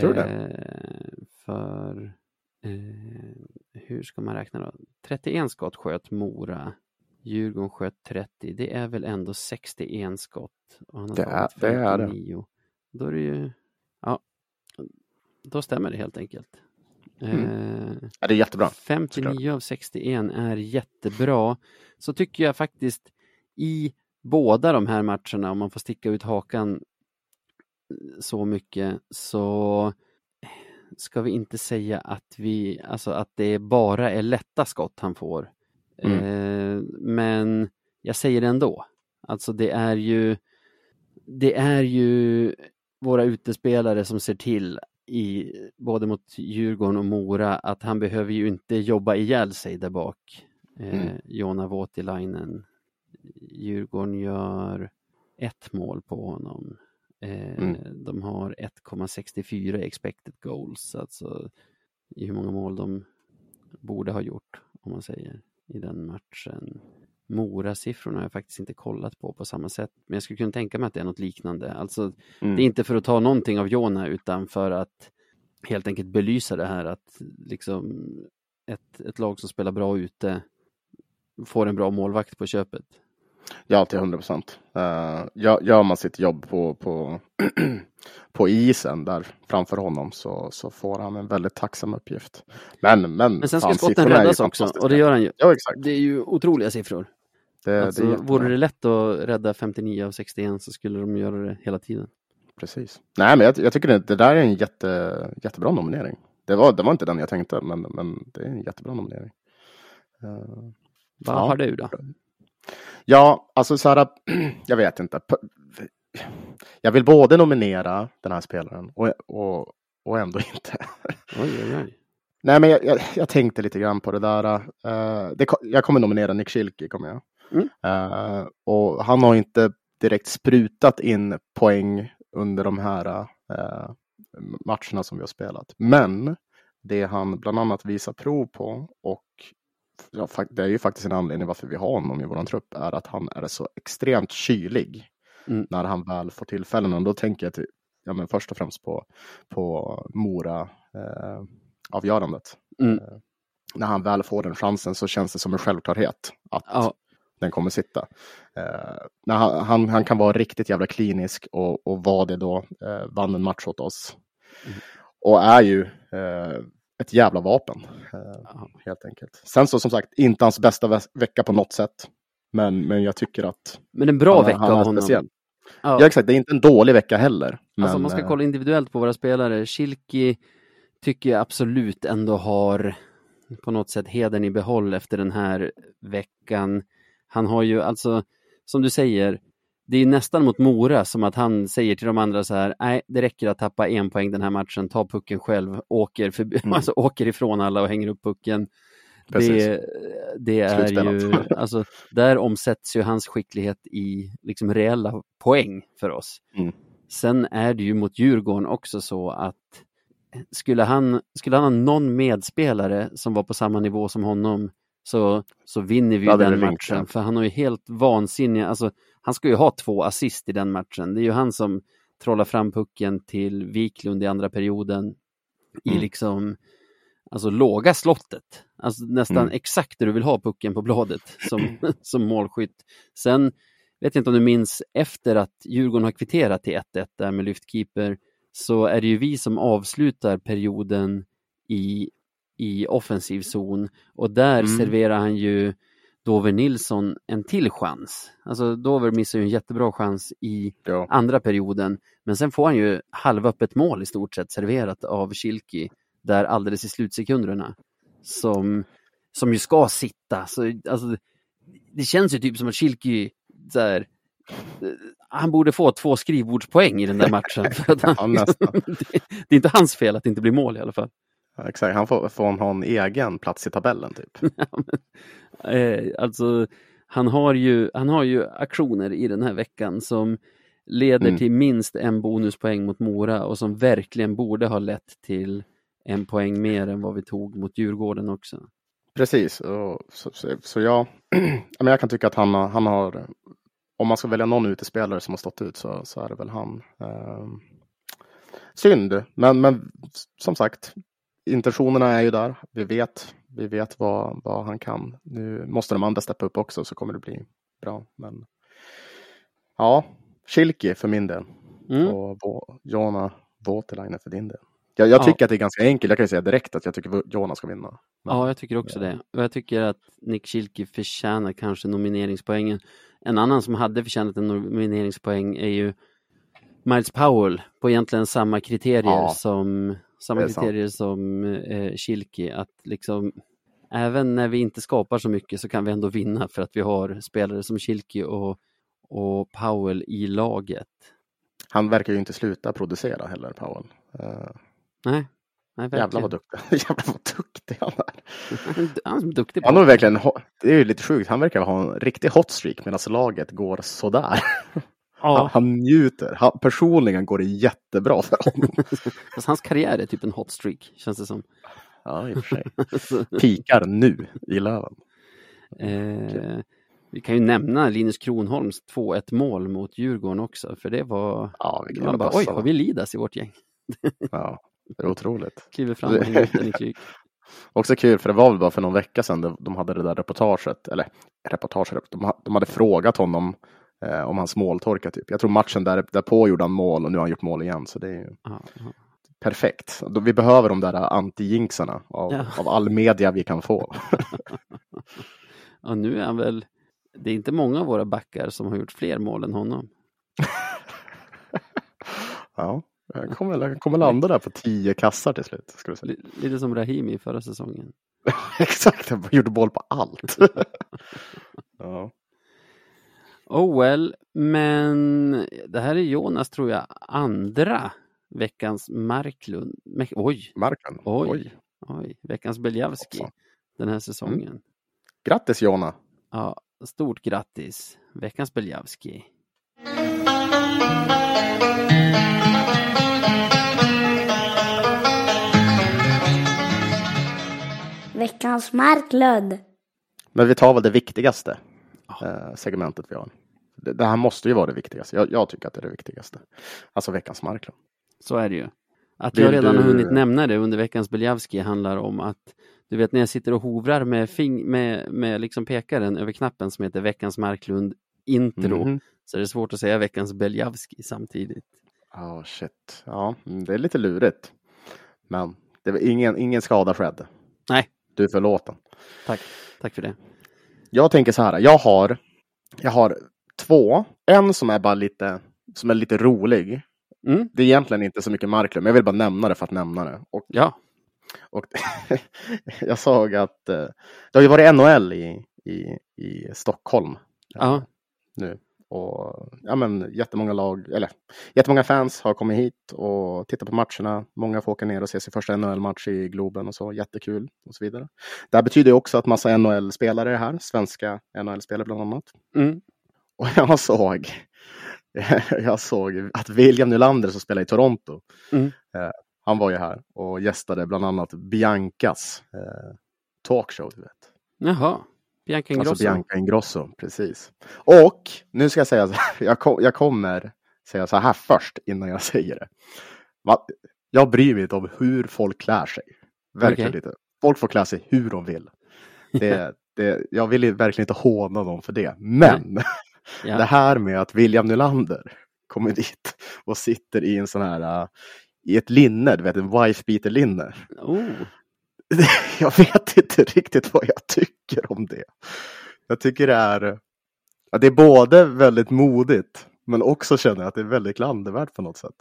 Tror du det? Eh, för eh, hur ska man räkna då? 31 skott sköt Mora. Djurgården sköt 30. Det är väl ändå 61 skott. Och han har Det är- det är det. 59. Då är det ju, ja, då stämmer det helt enkelt. Mm. Eh, Ja, det är jättebra. 59 av 61 är jättebra. Så tycker jag faktiskt i båda de här matcherna, om man får sticka ut hakan så mycket, så ska vi inte säga att vi, alltså att det bara är lätta skott han får. Mm. Eh, men jag säger det ändå. Alltså det är ju det är ju våra utespelare som ser till i både mot Djurgården och Mora att han behöver ju inte jobba ihjäl sig där bak. Eh, Mm. Jona Voutilainen. Djurgården gör ett mål på honom. Eh, Mm. De har 1,64 expected goals, alltså i hur många mål de borde ha gjort, om man säger, i den matchen. Mora-siffrorna har jag faktiskt inte kollat på på samma sätt, men jag skulle kunna tänka mig att det är något liknande. Alltså, Mm. det är inte för att ta någonting av Jona utan för att helt enkelt belysa det här att liksom ett, ett lag som spelar bra ute får en bra målvakt på köpet. Ja, till 100 procent. Uh, gör, gör man sitt jobb på, på, på isen där framför honom så, så får han en väldigt tacksam uppgift. Men, men, Men sen ska skotten räddas också och det gör han ju. Ja, exakt. Det är ju otroliga siffror. Det, Alltså, det vore det lätt att rädda 59 av 61 så skulle de göra det hela tiden. Precis. Nej, men jag, jag tycker det, det där är en jätte, jättebra nominering. Det var, det var inte den jag tänkte, men, men det är en jättebra nominering. Eh, Vad Ja. har du då? Ja, alltså så här, jag vet inte. Jag vill både nominera den här spelaren och, och, och ändå inte. Oj, oj, oj. Nej, men jag, jag, jag, tänkte lite grann på det där. Uh, det, jag kommer nominera Nick Schilke, kommer jag. Mm. Uh, och han har inte direkt sprutat in poäng under de här uh, matcherna som vi har spelat. Men det han bland annat visar prov på och ja, det är ju faktiskt en anledning varför vi har honom i vår trupp är att han är så extremt kylig mm. när han väl får tillfällen. Och då tänker jag till, ja, men först och främst på, på Mora eh. Mm. Eh, när han väl får den chansen så känns det som en självklarhet att ja. den kommer sitta. Eh, när han, han, han, kan vara riktigt jävla klinisk och, och var det då, eh, vann en match åt oss. Mm. Och är ju eh, ett jävla vapen. Eh, helt enkelt. Sen så som sagt, inte hans bästa ve vecka på något sätt. Men, men jag tycker att... Men en bra han, vecka han av honom. Speciell. Ja. ja. exakt, det är inte en dålig vecka heller. Men, alltså om man ska eh, kolla individuellt på våra spelare, Schilki tycker jag absolut ändå har på något sätt hedern i behåll efter den här veckan. Han har ju alltså, som du säger, det är nästan mot Mora som att han säger till de andra så här, nej det räcker att tappa en poäng den här matchen, ta pucken själv, åker, förbi, mm. alltså, åker ifrån alla och hänger upp pucken. Det, det är ju, alltså, där omsätts ju hans skicklighet i liksom reella poäng för oss. Mm. Sen är det ju mot Djurgården också så att skulle han, skulle han ha någon medspelare som var på samma nivå som honom så, så vinner vi ja, den matchen. För han har ju helt vansinniga, alltså han ska ju ha två assist i den matchen. Det är ju han som trollar fram pucken till Wiklund i andra perioden i mm. liksom alltså låga slottet. Alltså nästan mm. exakt där du vill ha pucken på bladet som, som målskytt. Sen vet jag inte om du minns efter att Djurgården har kvitterat till 1-1 där med lyftkeeper så är det ju vi som avslutar perioden i, i offensiv zon och där mm. serverar han ju Dover Nilsson en till chans. Alltså Dover missar ju en jättebra chans i ja. andra perioden, men sen får han ju halvöppet mål i stort sett serverat av Kilki där alldeles i slutsekunderna som, som ju ska sitta. Så, alltså, det känns ju typ som att Kilki så här, han borde få två skrivbordspoäng i den där matchen. Han, ja, det, det är inte hans fel att det inte blir mål i alla fall. Ja, exakt, han får, får ha en egen plats i tabellen typ. eh, alltså, han har, ju, han har ju aktioner i den här veckan som leder mm. till minst en bonuspoäng mot Mora och som verkligen borde ha lett till en poäng mer än vad vi tog mot Djurgården också. Precis, och så, så, så jag, jag kan tycka att han, han har, om man ska välja någon utespelare som har stått ut så, så är det väl han. Eh, synd, men, men som sagt, intentionerna är ju där. Vi vet, vi vet vad, vad han kan. Nu måste de andra steppa upp också så kommer det bli bra. Men ja, Kilki för min del mm. och Jona Voutilainen för din del. Jag, jag tycker ja. att det är ganska enkelt. Jag kan säga direkt att jag tycker Jona ska vinna. Men, ja, jag tycker också ja. det. Och jag tycker att Nick Kilki förtjänar kanske nomineringspoängen. En annan som hade förtjänat en nomineringspoäng är ju Miles Powell på egentligen samma kriterier ja. som samma kriterier sant. som eh, Kilki, att liksom även när vi inte skapar så mycket så kan vi ändå vinna för att vi har spelare som Kilki och, och Powell i laget. Han verkar ju inte sluta producera heller, Powell. Uh, nej, nej Jävlar vad duktig, Jävlar vad duktig han är. han är duktig på han har verkligen, det är ju lite sjukt, han verkar ha en riktig hotstreak medan laget går sådär. Ja. Han, njuter. Han, personligen går det jättebra för honom. Fast hans karriär är typ en hot streak, känns det som. Ja, i och för sig. Pikar nu i Löven. Eh, vi kan ju nämna Linus Kronholms 2-1 mål mot Djurgården också, för det var... Ja, det bara, Oj, har vi Lidas i vårt gäng? ja, det är otroligt. Kliver fram och hänger i krig. Också kul, för det var väl bara för någon vecka sedan de hade det där reportaget, eller reportaget, de hade frågat honom eh, om hans måltorka. Typ. Jag tror matchen där, därpå gjorde han mål och nu har han gjort mål igen. Så det är ju aha, perfekt. Vi behöver de där anti-jinxarna av, ja. av all media vi kan få. ja, nu är han väl, det är inte många av våra backar som har gjort fler mål än honom. ja, jag kommer, jag kommer landa där på tio kassar till slut. Ska säga. Lite som Rahimi förra säsongen. Exakt, han gjorde boll på allt. ja. Oh well, men det här är Jonas tror jag andra veckans Marklund. Oj, Marken. oj, oj, veckans Beljavski den här säsongen. Mm. Grattis Jonna! Ja, stort grattis, veckans Beljavski. Veckans Marklund. Men vi tar väl det viktigaste. Eh, segmentet vi har. Det, det här måste ju vara det viktigaste. Jag, jag tycker att det är det viktigaste. Alltså veckans Marklund. Så är det ju. Att jag redan har hunnit nämna det under veckans Beljavski handlar om att du vet när jag sitter och hovrar med, fing- med, med liksom pekaren över knappen som heter veckans Marklund intro Mhm. så är det svårt att säga veckans Beljavski samtidigt. Ja, shit. Ja, mm, det är lite lurigt. Men det var ingen, ingen skada skedd. Nej. Du är förlåten. Tack, tack för det. Jag tänker så här. Jag har, jag har två. En som är bara lite, som är lite rolig. Mm, Det är egentligen inte så mycket Marklund, men jag vill bara nämna det för att nämna det. Och, ja, och jag såg att eh, det har ju varit NHL i, i, i Stockholm ja, nu. Och ja, men jättemånga lag, eller jättemånga fans har kommit hit och tittat på matcherna. Många får åka ner och se sin första NHL-match i Globen och så. Jättekul och så vidare. Det här betyder också att massa NHL-spelare är här, svenska NHL-spelare bland annat. mm, Och jag såg, jag såg att William Nylander som spelar i Toronto, Mm. eh, han var ju här och gästade bland annat Biancas eh, talkshow. Du vet. jaha. Bianca Ingrosso. Alltså Bianca Ingrosso, precis. Och nu ska jag säga så här, jag, kom, jag kommer säga så här först innan jag säger det. Va? Jag bryr mig inte om hur folk klär sig. Verkligen Okej. inte. Folk får klä sig hur de vill. Det, det, jag vill verkligen inte håna dem för det. Men Ja. det här med att William Nylander kommer dit och sitter i en sån här, uh, i ett linne, du vet en wife beater linne. Oh, jag vet inte riktigt vad jag tycker om det. Jag tycker det är, ja, det är både väldigt modigt men också känner jag att det är väldigt klandervärt på något sätt.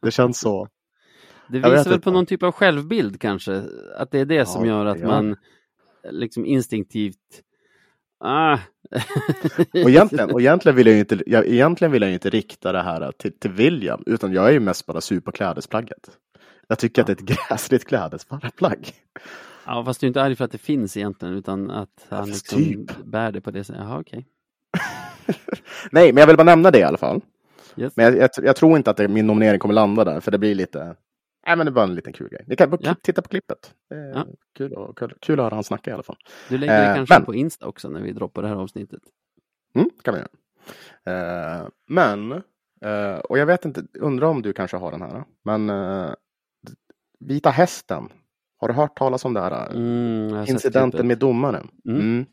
Det känns så. det visar väl på inte. någon typ av självbild kanske. Att det är det som Ja, gör att gör man liksom instinktivt Ah. Och egentligen, och egentligen, vill jag ju inte, jag, egentligen vill jag inte rikta det här till, till William utan jag är ju mest bara sur på klädesplagget. Jag tycker att det är ett gräsligt klädesplagg. Ja, fast du är inte arg för att det finns egentligen utan att han liksom typ. bär det på det sättet. Jaha, okej. Nej, men jag vill bara nämna det i alla fall. Yes. Men jag, jag, jag tror inte att det, min nominering kommer landa där, för det blir lite... Nej, men det bara en liten kul grej. Ni kan Ja. titta på klippet. Ja. kul, att, kul, kul att höra han snacka i alla fall. Du lägger det Eh, kanske men- på Insta också när vi droppar det här avsnittet. Mm, kan vi göra. Eh, men, eh, och jag vet inte, undrar om du kanske har den här. Men eh, Vita Hästen, har du hört talas om det här? Mm, jag har sett Incidenten med domaren. Mm. Mm.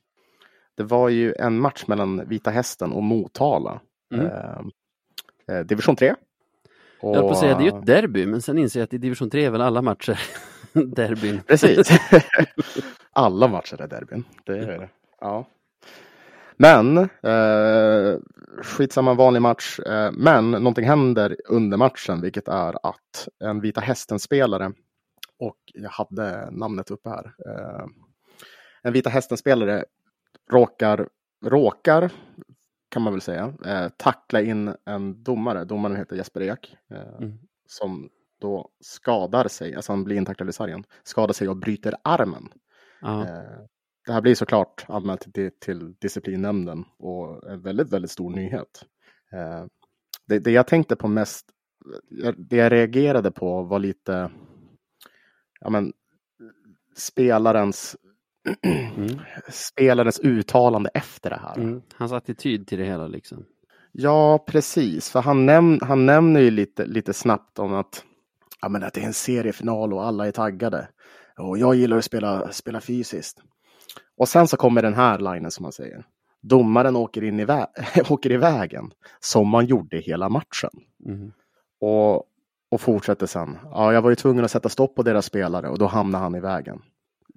Det var ju en match mellan Vita Hästen och Motala. Mm. Eh, eh, division 3. Jag höll på att säga, det är ju ett derby, men sen inser jag att i division 3 är väl alla matcher derbyn. Precis. Alla matcher är derbyn. Det är det. Ja. Men, eh, skitsamma vanlig match. Eh, men någonting händer under matchen, vilket är att en Vita Hästen-spelare, och jag hade namnet uppe här, eh, en Vita Hästen-spelare råkar, råkar, kan man väl säga, eh, tackla in en domare. Domaren heter Jesper Ek. Eh, Mm. som då skadar sig, alltså han blir intacklad i sargen, skadar sig och bryter armen. Ja. Det här blir såklart anmält till, till disciplinnämnden och en väldigt, väldigt stor nyhet. Eh, Det, det jag tänkte på mest, det jag reagerade på var lite, ja men, spelarens, Mm. spelarens uttalande efter det här. Mm. Hans attityd till det hela liksom. Ja, precis. För han, näm han nämner ju lite, lite snabbt om att, ja, men att det är en seriefinal och alla är taggade. Och jag gillar att spela, spela fysiskt. Och sen så kommer den här linen som han säger. Domaren åker, in i, vä åker i vägen som man gjorde hela matchen. Mm. Och, och fortsätter sen. Ja, jag var ju tvungen att sätta stopp på deras spelare och då hamnade han i vägen.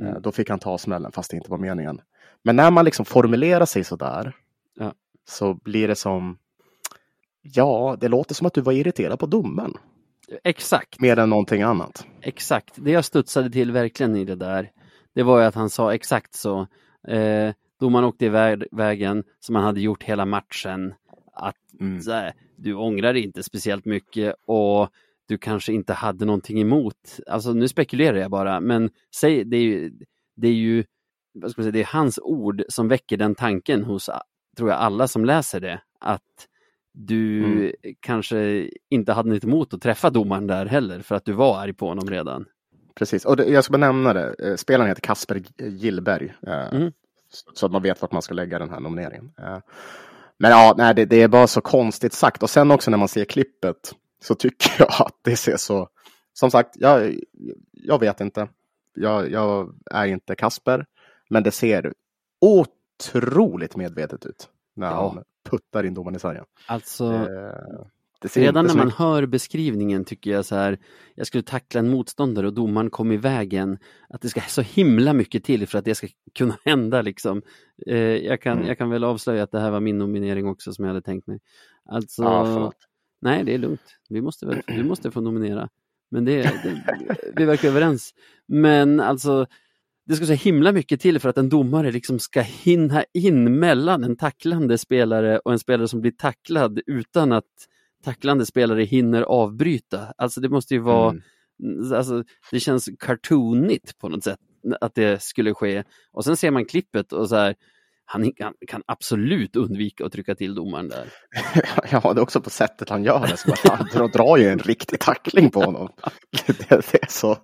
Mm. Eh, Då fick han ta smällen fast det inte var meningen. Men när man liksom formulerar sig sådär Ja. så blir det som Ja, det låter som att du var irriterad på domen Exakt, mer än någonting annat. exakt. Det jag studsade till verkligen i det där, det var ju att han sa exakt så. Eh, domaren åkte iväg vägen som han hade gjort hela matchen. Att Mm. här, du ångrar inte speciellt mycket och du kanske inte hade någonting emot. Alltså nu spekulerar jag bara, men säg, det är ju, det är ju vad ska man säga, det är hans ord som väcker den tanken hos, tror jag, alla som läser det. Att du Mm. kanske inte hade något emot att träffa domaren där heller för att du var arg på honom redan. Precis, och det, jag ska bara nämna det. Eh, Spelaren heter Kasper Gillberg. eh, Mm. så- att man vet vart man ska lägga den här nomineringen. Eh, Men ja, nej, det, det är bara så konstigt sagt. Och sen också när man ser klippet så tycker jag att det ser så... Som sagt, jag, jag vet inte. Jag, jag är inte Kasper. Men det ser otroligt medvetet ut när Ja. han puttar in domaren i sargen. Alltså, Eh, redan när man mycket- hör beskrivningen tycker jag så här, jag skulle tackla en motståndare och domaren kom i vägen, att det ska så himla mycket till för att det ska kunna hända liksom. Eh, jag, kan, Mm. jag kan väl avslöja att det här var min nominering också som jag hade tänkt mig. Alltså, Ja, nej det är lugnt, vi måste, väl, vi måste få nominera. Men det, det, vi verkar överens. Men alltså, det ska så himla mycket till för att en domare liksom ska hinna in mellan en tacklande spelare och en spelare som blir tacklad utan att tacklande spelare hinner avbryta. Alltså det måste ju vara, Mm. alltså, det känns cartoonigt på något sätt att det skulle ske. Och sen ser man klippet och så här, han kan, kan absolut undvika att trycka till domaren där. Ja, det är också på sättet han gör det. Bara, han drar, drar ju en riktig tackling på honom. Det, det, är så,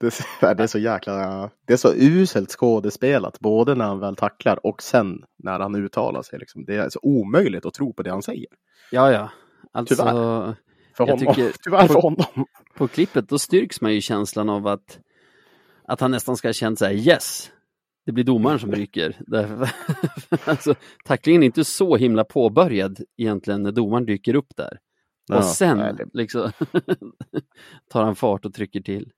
det, är- det är så jäkla... Det är så uselt skådespelat, både när han väl tacklar och sen när han uttalar sig. Liksom. Det är så omöjligt att tro på det han säger. Ja, ja. Alltså, Tyvärr. För Jag honom. tycker- Tyvärr för honom. på klippet då styrks man ju känslan av att, att han nästan ska ha känt så här yes, det blir domaren som ryker. Alltså, tacklingen är inte så himla påbörjad egentligen när domaren dyker upp där. Ja, och sen nej, det- liksom, tar han fart och trycker till.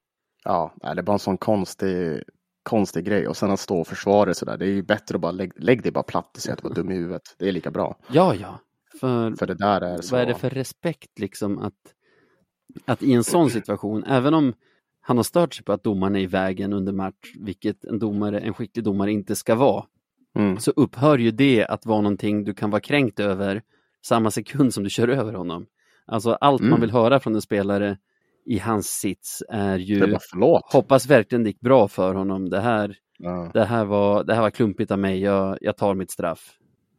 Ja, nej, det är bara en sån konstig, konstig grej. Och sen att stå och försvara sådär. Det är ju bättre att bara lägga lägg dig bara platt och säga att du var dum i huvudet. Det är lika bra. Ja, ja. För, För det där är så... vad är det för respekt liksom att, att i en sån situation, även om han har stört sig på att domaren är i vägen under match, vilket en, domare, en skicklig domare inte ska vara, Mm. så upphör ju det att vara någonting du kan vara kränkt över samma sekund som du kör över honom. Alltså allt man Mm. vill höra från en spelare i hans sits är ju Det förlåt. hoppas verkligen det gick bra för honom. Det här, Ja. det här, var, det här var klumpigt av mig, jag, jag tar mitt straff.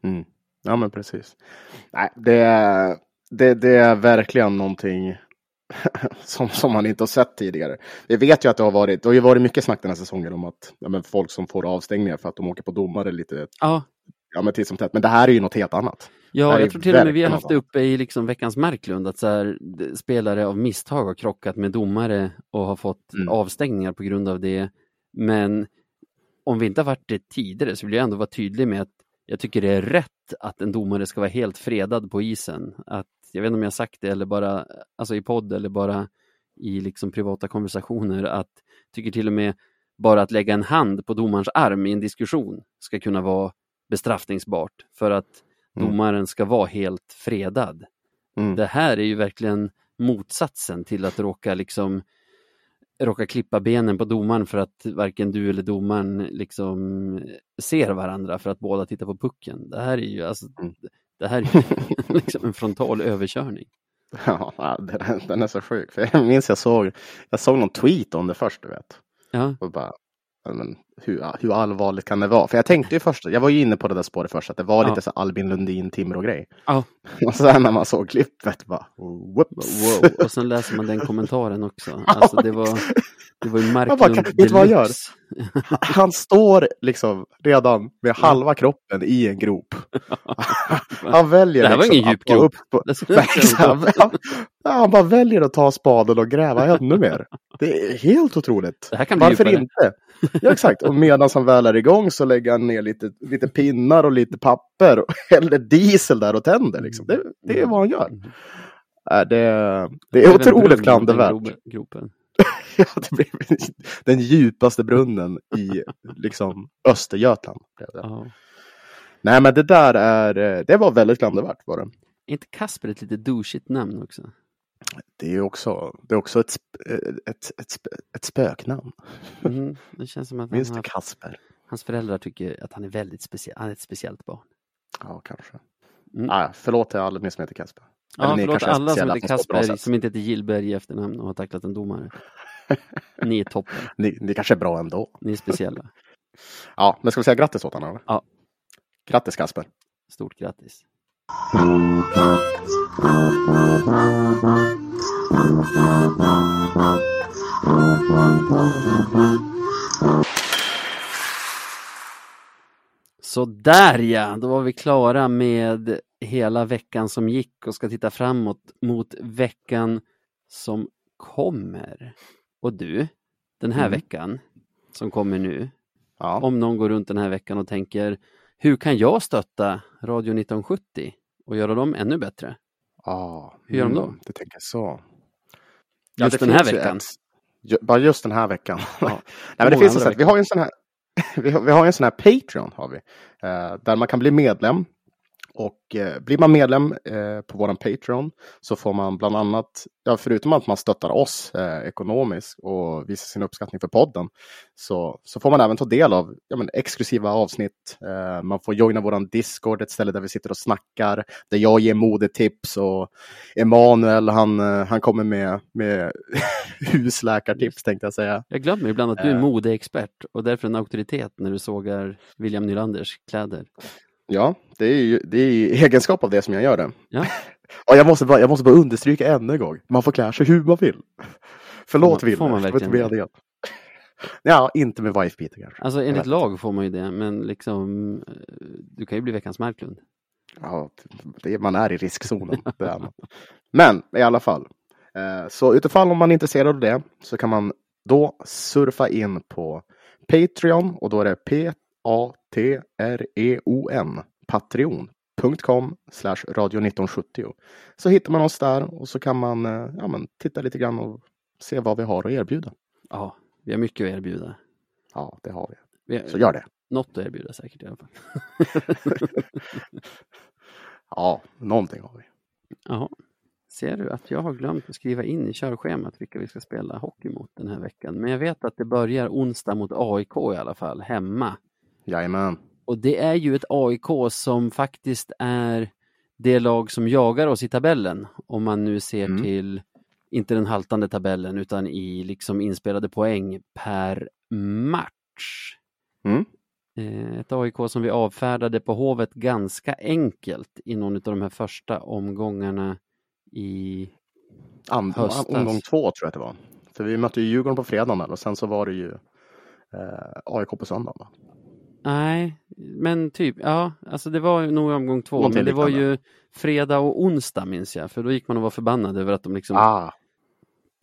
Mm. Ja, men precis. Nej, det är, det, det är verkligen någonting som, som man inte har sett tidigare. Vi vet ju att det har varit, det har ju varit mycket snack den här säsongen om att ja, men folk som får avstängningar för att de åker på domare lite Ja, ja, men titt som tätt. Men det här är ju något helt annat. Ja, jag tror till och med vi har haft det uppe i liksom veckans Marklund att så här, spelare av misstag har krockat med domare och har fått Mm. avstängningar på grund av det. Men om vi inte har varit det tidigare så vill jag ändå vara tydlig med att jag tycker det är rätt att en domare ska vara helt fredad på isen. Att, jag vet inte om jag har sagt det eller bara alltså i podd eller bara i liksom privata konversationer att tycker till och med bara att lägga en hand på domarens arm i en diskussion ska kunna vara bestraffningsbart för att Mm. domaren ska vara helt fredad. Mm. Det här är ju verkligen motsatsen till att råka liksom råka klippa benen på domaren för att varken du eller domaren liksom ser varandra för att båda tittar på pucken. Det här är ju alltså, Mm. det här är ju liksom en frontal överkörning. Ja, den, den är så sjuk. För jag minns jag såg, jag såg någon tweet om det först, du vet. Ja, Och bara, men, hur, hur allvarligt kan det vara? För jag tänkte ju först, jag var ju inne på det där spåret först, att det var Ja. lite så Albin Lundin, Timrå-grej. Ja. Och sen när man såg klippet, bara, whoops. wow. Och sen läser man den kommentaren också. Alltså det var, det var ju bara, Marklund vet du vad han gör? Han står liksom redan med halva kroppen i en grop. Han väljer Det här var liksom ingen djup grop. Upp på, han, han, han bara väljer att ta spaden och gräva ännu mer. Det är helt otroligt. Det här kan bli Varför djupare. inte? Ja, exakt. Och medan han väl är igång så lägger han ner lite, lite pinnar och lite papper och häller diesel där och tänder. Liksom. Det, det är vad han gör. Äh, Det, det är otroligt klandervärt. Ja, det blev den djupaste brunnen i liksom, Östergötland. Nej, men det där är, det var väldigt klandervärt var det. Är inte Kasper ett lite douchigt namn också? Det är också, det är också ett, sp- ett, ett, ett spöknamn. Mm, det känns som att Minns har Kasper? Hans föräldrar tycker att han är väldigt speciell, han är ett speciellt barn. Ja, kanske. Mm. Ah, förlåt till alla ni som heter Kasper. Ja, Eller förlåt alla som heter Kasper som inte heter Gillberg i efternamn och har tacklat en domare. Ni är toppen, Ni, ni kanske är bra ändå. ni är speciella. Ja, men ska vi säga grattis åt honom? Ja. Grattis Kasper. Stort grattis. Så där ja, då var vi klara med hela veckan som gick och ska titta framåt mot veckan som kommer. Och du, den här Mm. veckan som kommer nu, Ja. om någon går runt den här veckan och tänker hur kan jag stötta Radio 1970 och göra dem ännu bättre? Ah, Hur gör de då? Du tänker så. Just det den här veckan? ett- ju, bara just den här veckan. Ja. Nej, men det Många finns ett andra sätt. Vi har ju en sån här, vi har, vi har ju en sån här Patreon har vi, eh, där man kan bli medlem. Och eh, blir man medlem eh, på våran Patreon så får man bland annat, ja, förutom att man stöttar oss eh, ekonomiskt och visar sin uppskattning för podden, så, så får man även ta del av ja, men, exklusiva avsnitt. Eh, man får joina våran Discord, ett ställe där vi sitter och snackar, där jag ger modetips och Emanuel han, eh, han kommer med, med husläkartips tänkte jag säga. Jag glömmer ibland att du är Eh. modeexpert och därför en auktoritet när du sågar William Nylanders kläder. Ja, det är ju det är i egenskap av det som jag gör det. Ja. Och jag, måste bara, jag måste bara understryka ännu en gång, man får klä sig hur man vill. Förlåt Wille, får man jag verkligen inte det? Ja, inte med wife kanske. Alltså enligt vet lag får man ju det, men liksom du kan ju bli veckans Marklund. Ja, det, man är i riskzonen. Det är. Men i alla fall. Eh, så utifall om man är intresserad av det så kan man då surfa in på Patreon och då är det P-A-T-R-E-O-N Patreon.com slash radio 1970. Så hittar man oss där och så kan man eh, ja, men, titta lite grann och se vad vi har att erbjuda. Ja, vi har mycket att erbjuda. Ja, det har vi. Vi har Så gör det. något att erbjuda säkert i alla fall. Ja, någonting har vi. Jaha. Ser du att jag har glömt att skriva in i körschemat vilka vi ska spela hockey mot den här veckan. Men jag vet att det börjar onsdag mot AIK i alla fall, hemma. Jajamän. Och det är ju ett AIK som faktiskt är det lag som jagar oss i tabellen. Om man nu ser Mm. till, inte den haltande tabellen, utan i liksom inspelade poäng per match. Mm. Eh, Ett AIK som vi avfärdade på Hovet ganska enkelt i någon av de här första omgångarna i... And, Höstas. omgång två tror jag att det var. För vi mötte ju Djurgården på fredagen och sen så var det ju eh, AIK på söndagen. Nej, men typ, ja, alltså det var nog omgång två, Någonting men det var liknande. ju fredag och onsdag minns jag, för då gick man och var förbannad över att de liksom Ah,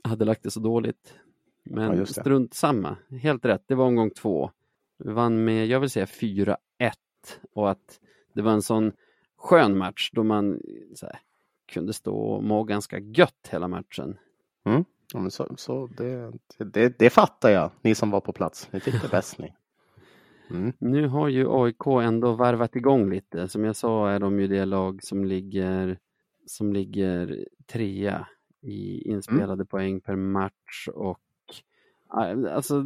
hade lagt det så dåligt. Ja, Men det. strunt samma, helt rätt, det var omgång två. Vi vann med, jag vill säga 4-1 och att det var en sån skön match då man här, kunde stå och må ganska gött hela matchen. ja, men så, så det, det, det fattar jag, ni som var på plats. Ni fick det bäst ni. Mm. Nu har ju AIK ändå varvat igång lite. Som jag sa är de ju det lag som ligger, som ligger trea i inspelade Mm. poäng per match och alltså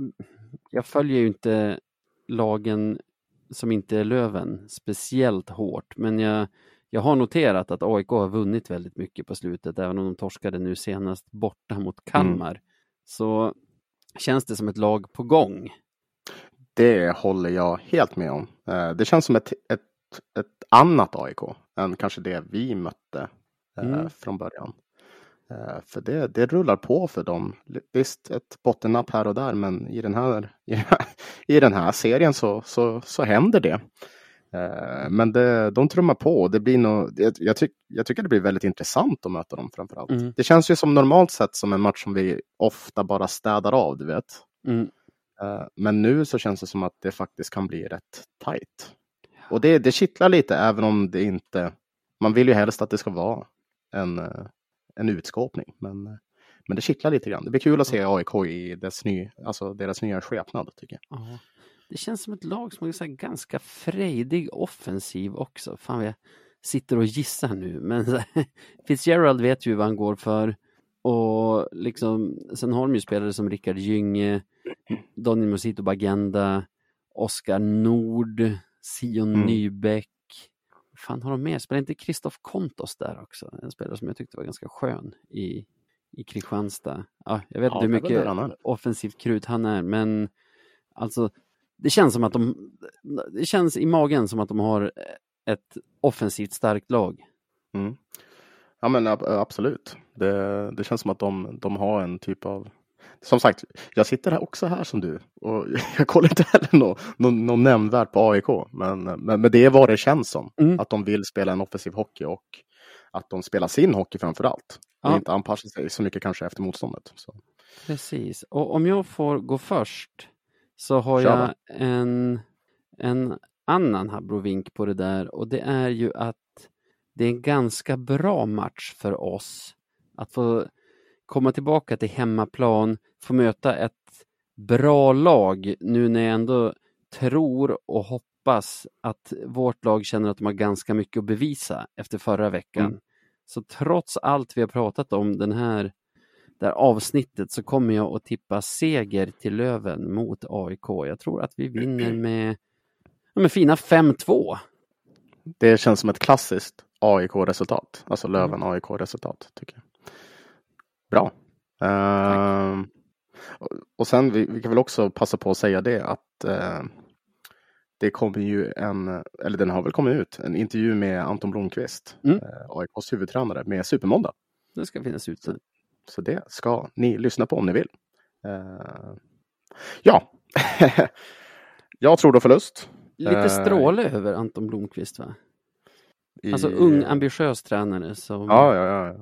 jag följer ju inte lagen som inte är Löven speciellt hårt men jag, jag har noterat att AIK har vunnit väldigt mycket på slutet även om de torskade nu senast borta mot Kalmar. Så känns det som ett lag på gång. Det håller jag helt med om. Eh, det känns som ett, ett, ett annat AIK än kanske det vi mötte eh, Mm. från början. Eh, för det, det rullar på för dem. Visst, ett bottennapp här och där, men i den här, i den här, serien så, så, så händer det. Men det, de trummar på. Det blir nog, jag, tyck, jag tycker det blir väldigt intressant att möta dem framför allt. Mm. Det känns ju som normalt sett som en match som vi ofta bara städar av, du vet. Mm. Eh, Men nu så känns det som att det faktiskt kan bli rätt tajt. Och det, det kittlar lite även om det inte... Man vill ju helst att det ska vara en, eh, en utskåpning. Men, eh, men det kittlar lite grann. Det blir kul att se AIK i dess ny, alltså deras nya skepnad tycker jag. Ja. Det känns som ett lag som här ganska frejdig offensiv också. Fan, jag sitter och gissar nu, men Fitzgerald vet ju vad han går för. Och liksom, sen har de ju spelare som Rickard Gynge, Daniel Mosito Bagenda Oskar Nord, Sion Mm. Nybeck. fan har de mer? Spelar inte Kristoff Kontos där också? En spelare som jag tyckte var ganska skön i, i Kristianstad. Ja, jag vet Ja, inte hur är väl mycket offensivt krut han är, men alltså det känns som att de, det känns i magen som att de har ett offensivt starkt lag. Mm. Ja men ab- absolut. Det, det känns som att de, de har en typ av som sagt, jag sitter här också här som du och jag kollar inte heller något nå, nå nämnvärt på AIK. Men, men, men det är vad det känns som. Mm. Att de vill spela en offensiv hockey och att de spelar sin hockey framför allt. Ja. inte anpassar sig så mycket kanske efter motståndet. Så. Precis, och om jag får gå först så har Kör jag en, en annan habrovink på det där och det är ju att det är en ganska bra match för oss att få komma tillbaka till hemmaplan, få möta ett bra lag nu när jag ändå tror och hoppas att vårt lag känner att de har ganska mycket att bevisa efter förra veckan. Mm. Så trots allt vi har pratat om den här det här avsnittet så kommer jag att tippa seger till Löven mot AIK. Jag tror att vi vinner med, med fina 5-2. Det känns som ett klassiskt AIK-resultat. Alltså Löven AIK-resultat. tycker jag. Bra. Ehm, och- sen, vi, vi kan väl också passa på att säga det att eh, det kommer ju en, eller den har väl kommit ut, en intervju med Anton Blomqvist, Mm. eh, AIKs huvudtränare, med Supermåndag. Det ska finnas ute. Så det ska ni lyssna på om ni vill. Eh, ja, jag tror då förlust. Lite stråle över Anton Blomqvist va? I- Alltså ung ambitiös tränare som Ja, ja, ja.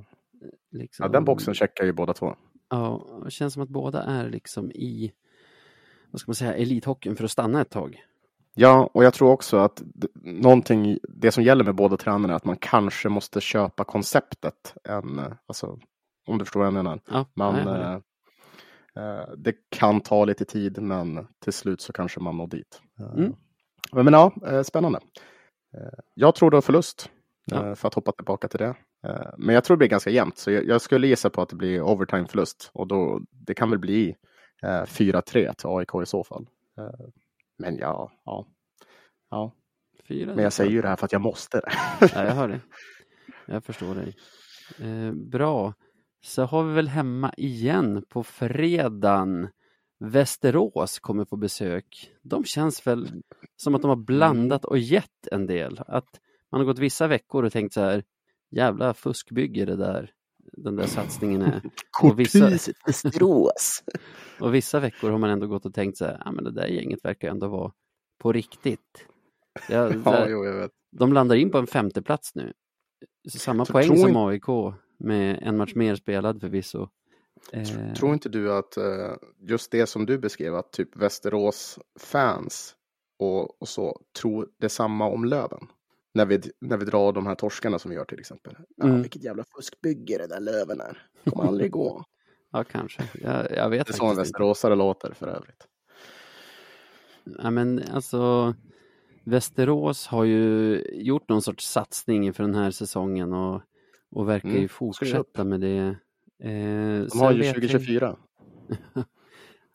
liksom, ja. Den boxen checkar ju båda två. Ja, det känns som att båda är liksom i vad ska man säga, elithockeyn för att stanna ett tag. Ja, och jag tror också att någonting, det som gäller med båda tränarna är att man kanske måste köpa konceptet. Än, alltså, om du förstår vad jag menar. Ja, Man, nej, håller. eh, eh, det kan ta lite tid, men till slut så kanske man når dit. Eh, Mm. Men, men ja, eh, spännande. Eh, jag tror då förlust, eh, Ja. för att hoppa tillbaka till det. Eh, men jag tror det blir ganska jämnt, så jag, skulle gissa på att det blir overtime-förlust. Och då, det kan väl bli eh, 4-3 till AIK i så fall. Eh, men ja, ja. ja. Fyra, Men jag säger ju det här för att jag måste det. Ja, jag hör det. Jag förstår dig. Eh, bra. Så har vi väl hemma igen på fredagen. Västerås kommer på besök. De känns väl som att de har blandat och gett en del. Att man har gått vissa veckor och tänkt så här, jävla fuskbygge det där, den där satsningen är. Korthuset Västerås. Och vissa veckor har man ändå gått och tänkt så här, ja men det där gänget verkar ändå vara på riktigt. Ja, Ja, där- jo, jag vet. de landar in på en femte plats nu. Samma Så poäng som AIK med en match mer spelad förvisso. Eh, Tror inte du att eh, just det som du beskrev, att typ Västerås fans och, och så tror detsamma om Löven? När vi, när vi drar de här torskarna som vi gör till exempel. Ja, Mm. Vilket jävla fuskbygge det där Löven är. Kommer aldrig gå. Ja, kanske. Jag, jag vet Det är så en faktiskt inte. västeråsare låter för övrigt. Ja, men alltså, Västerås har ju gjort någon sorts satsning inför den här säsongen och, och verkar Mm, ju fortsätta med det. Eh, De har ju 2024.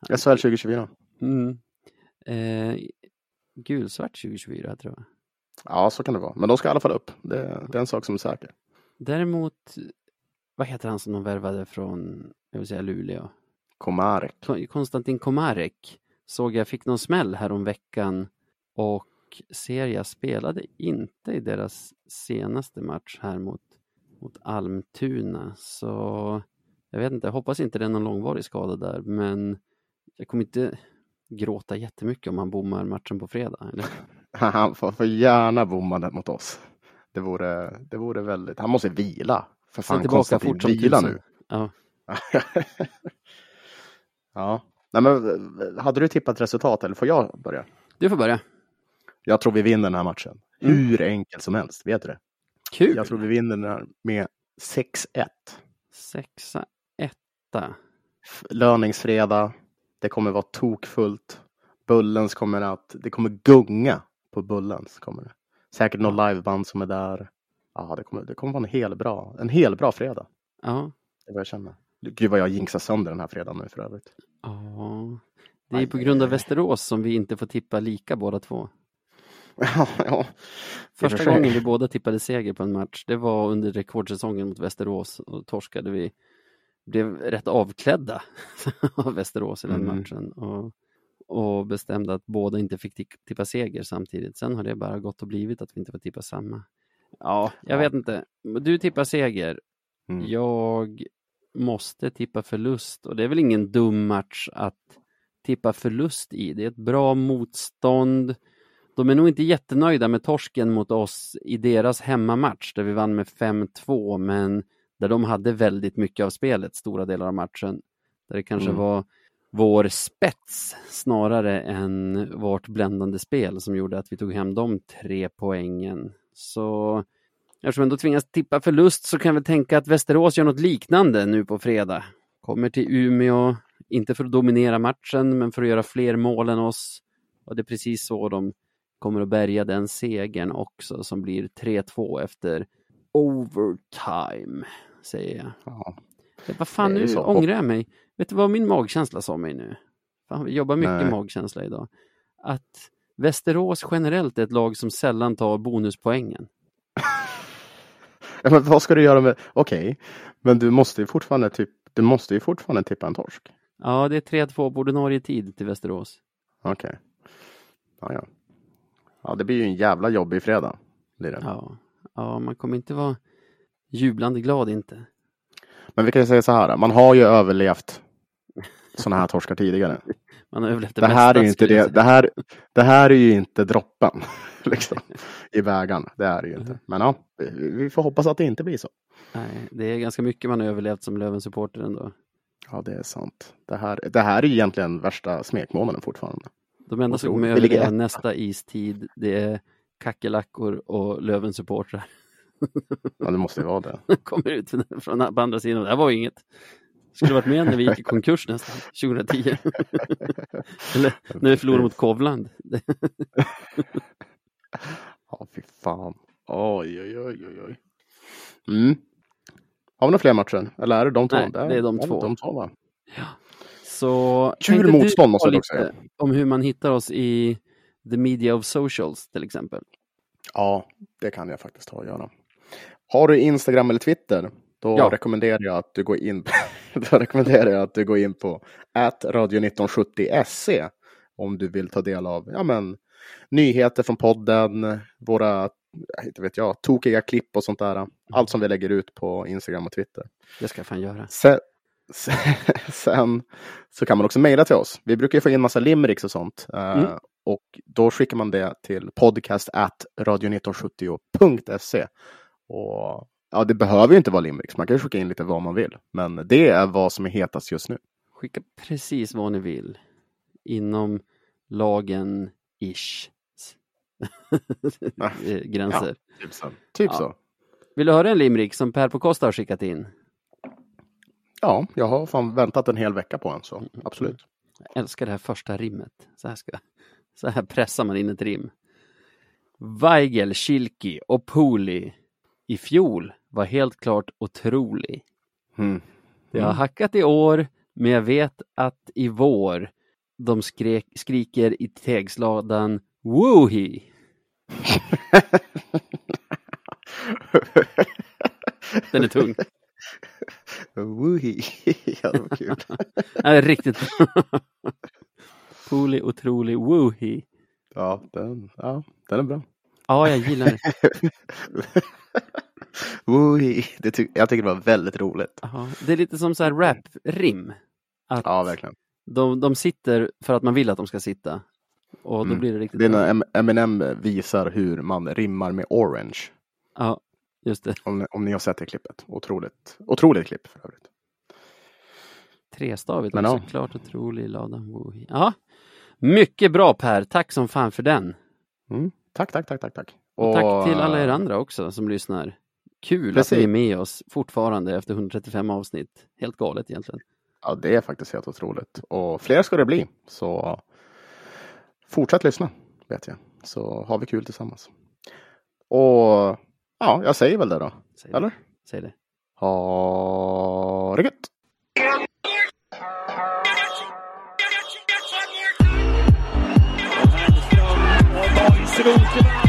SHL 2024. Mm. Eh, gulsvart 2024 tror jag. Ja, så kan det vara. Men de ska i alla fall upp. Det, det är en sak som är säker. Däremot, vad heter han som de värvade från, jag vill säga Luleå? Komarek. Ko- Konstantin Komarek såg jag fick någon smäll här om veckan och Seria spelade inte i deras senaste match här mot, mot Almtuna. Så jag vet inte, jag hoppas inte det är någon långvarig skada där, men jag kommer inte gråta jättemycket om han bommar matchen på fredag. Eller? han får, får gärna bomma den mot oss. Det vore, det vore väldigt, han måste vila. För fan, tillbaka fort som vila nu. Ja. ja. Nej, men, hade du tippat resultat eller får jag börja? Du får börja. Jag tror vi vinner den här matchen. Mm. Hur enkelt som helst, vet du det? Kul! Jag tror vi vinner den här med 6-1. 6-1 heta. Löningsfredag, det kommer vara tokfullt. Bullens kommer att, det kommer gunga på Bullens. Kommer det. Säkert något liveband som är där. Ja, det kommer, det kommer vara en hel bra, en hel bra fredag. Ja. Det är vad jag känner. Gud vad jag jinxar sönder den här fredagen nu för övrigt. Ja. Det är på grund av Västerås som vi inte får tippa lika båda två. Ja, ja. Första gången vi båda tippade seger på en match, det var under rekordsäsongen mot Västerås. Och då torskade vi blev rätt avklädda av Västerås i den Mm. matchen och, och bestämde att båda inte fick ti- tippa seger samtidigt. Sen har det bara gått och blivit att vi inte får tippa samma. Ja, jag Ja. vet inte. Du tippar seger. Mm. Jag måste tippa förlust och det är väl ingen dum match att tippa förlust i. Det är ett bra motstånd. De är nog inte jättenöjda med torsken mot oss i deras hemmamatch där vi vann med 5-2 men där de hade väldigt mycket av spelet stora delar av matchen. Där det kanske Mm. var vår spets snarare än vårt bländande spel som gjorde att vi tog hem de tre poängen. Så eftersom jag ändå tvingas tippa förlust så kan väl tänka att Västerås gör något liknande nu på fredag. Kommer till Umeå, inte för att dominera matchen men för att göra fler mål än oss. Och det är precis så de kommer att bärga den segern också som blir 3-2 efter overtime, säger jag. Ja. Vad fan, Det nu så. ångrar jag mig. Vet du vad min magkänsla sa mig nu? Fan, vi jobbar mycket Nej. magkänsla idag. Att Västerås generellt är ett lag som sällan tar bonuspoängen. Ja, men vad ska du göra med, okej, men du måste ju fortfarande typ, du måste ju fortfarande tippa en torsk. Ja, det är 3-2 på ordinarie tid till Västerås. Okej. Ja, ja. Ja, det blir ju en jävla jobbig fredag. Blir det. Ja. ja, man kommer inte vara jublande glad inte. Men vi kan ju säga så här, man har ju överlevt sådana här torskar tidigare. Man har överlevt det, Det här, mesta, är ju inte det, det, här, det här är ju inte droppen liksom, i vägen. Det är det ju inte. Men ja, vi- vi får hoppas att det inte blir så. Nej, det är ganska mycket man har överlevt som Löven-supporter ändå. Ja, det är sant. Det här, det här är ju egentligen värsta smekmånaden fortfarande. De enda som kommer överleva nästa istid, det är kackerlackor och Löven-supportrar. Ja, det måste ju vara det. kommer ut från på andra sidan. Det här var ju inget. Skulle varit med när vi gick i konkurs nästan, 2010. Eller när vi förlorade mot Kovland. Ja, fy fan. Oj, oj, oj, oj, oj. Mm. Har vi några fler matcher? Eller är det de två? Nej, det är de två. De två va? Så Kul motstånd, måste ta jag dock lite Om hur man hittar oss i the media of socials till exempel. Ja, det kan jag faktiskt ha att göra. Har du Instagram eller Twitter? Då Ja. rekommenderar jag att du går in, då rekommenderar jag att du går in på radio1970se om du vill ta del av ja, men, nyheter från podden, våra inte vet jag, tokiga klipp och sånt där. Allt som vi lägger ut på Instagram och Twitter. Det ska jag fan göra. Sen, sen så kan man också mejla till oss. Vi brukar få in massa limericks och sånt. eh, Mm. Och då skickar man det till podcast at radio1970.se. Och ja, det behöver ju inte vara limericks. Man kan ju skicka in lite vad man vill. Men det är vad som är hetast just nu. Skicka precis vad ni vill. Inom lagen ish. Eh, Gränser. Typ så. Typ Ja. så. Vill du höra en limerick som Per på Costa har skickat in? Ja, jag har fan väntat en hel vecka på en. Så absolut. Jag älskar det här första rimmet. Så här, ska, så här pressar man in ett rim. Weigel, Schilki och Poli i fjol var helt klart otrolig. Mm. Det har hackat i år, men jag vet att i vår de skrek, skriker i tegsladan Woohee! Den är tung. Woohee. ja, det var kul. Är riktigt bra. Poli, otrolig, Woohee! Ja, den, ja, den är bra. Ja, jag gillar det. Woohee. Det ty- jag tycker det var väldigt roligt. Ja, det är lite som så här rap-rim. Ja, verkligen. de, de sitter för att man vill att de ska sitta. Och då Mm. blir det riktigt Det är när Eminem visar hur man rimmar med orange. Ja, just det. Om, ni- om ni har sett det klippet. Otroligt, otroligt klipp för övrigt. Trestavigt Men också. ja. Klart otrolig. Ja, mycket bra Per. Tack som fan för den. Mm. Tack, tack, tack, tack, tack. Och tack till alla er andra också som lyssnar. Kul Precis. att ni är med oss fortfarande efter 135 avsnitt. Helt galet egentligen. Ja, det är faktiskt helt otroligt. Och fler ska det bli. Så fortsätt lyssna, vet jag. Så har vi kul tillsammans. Och ja, jag säger väl det då. Säg det. Eller? Säg det. Ha det gött! Arsenal.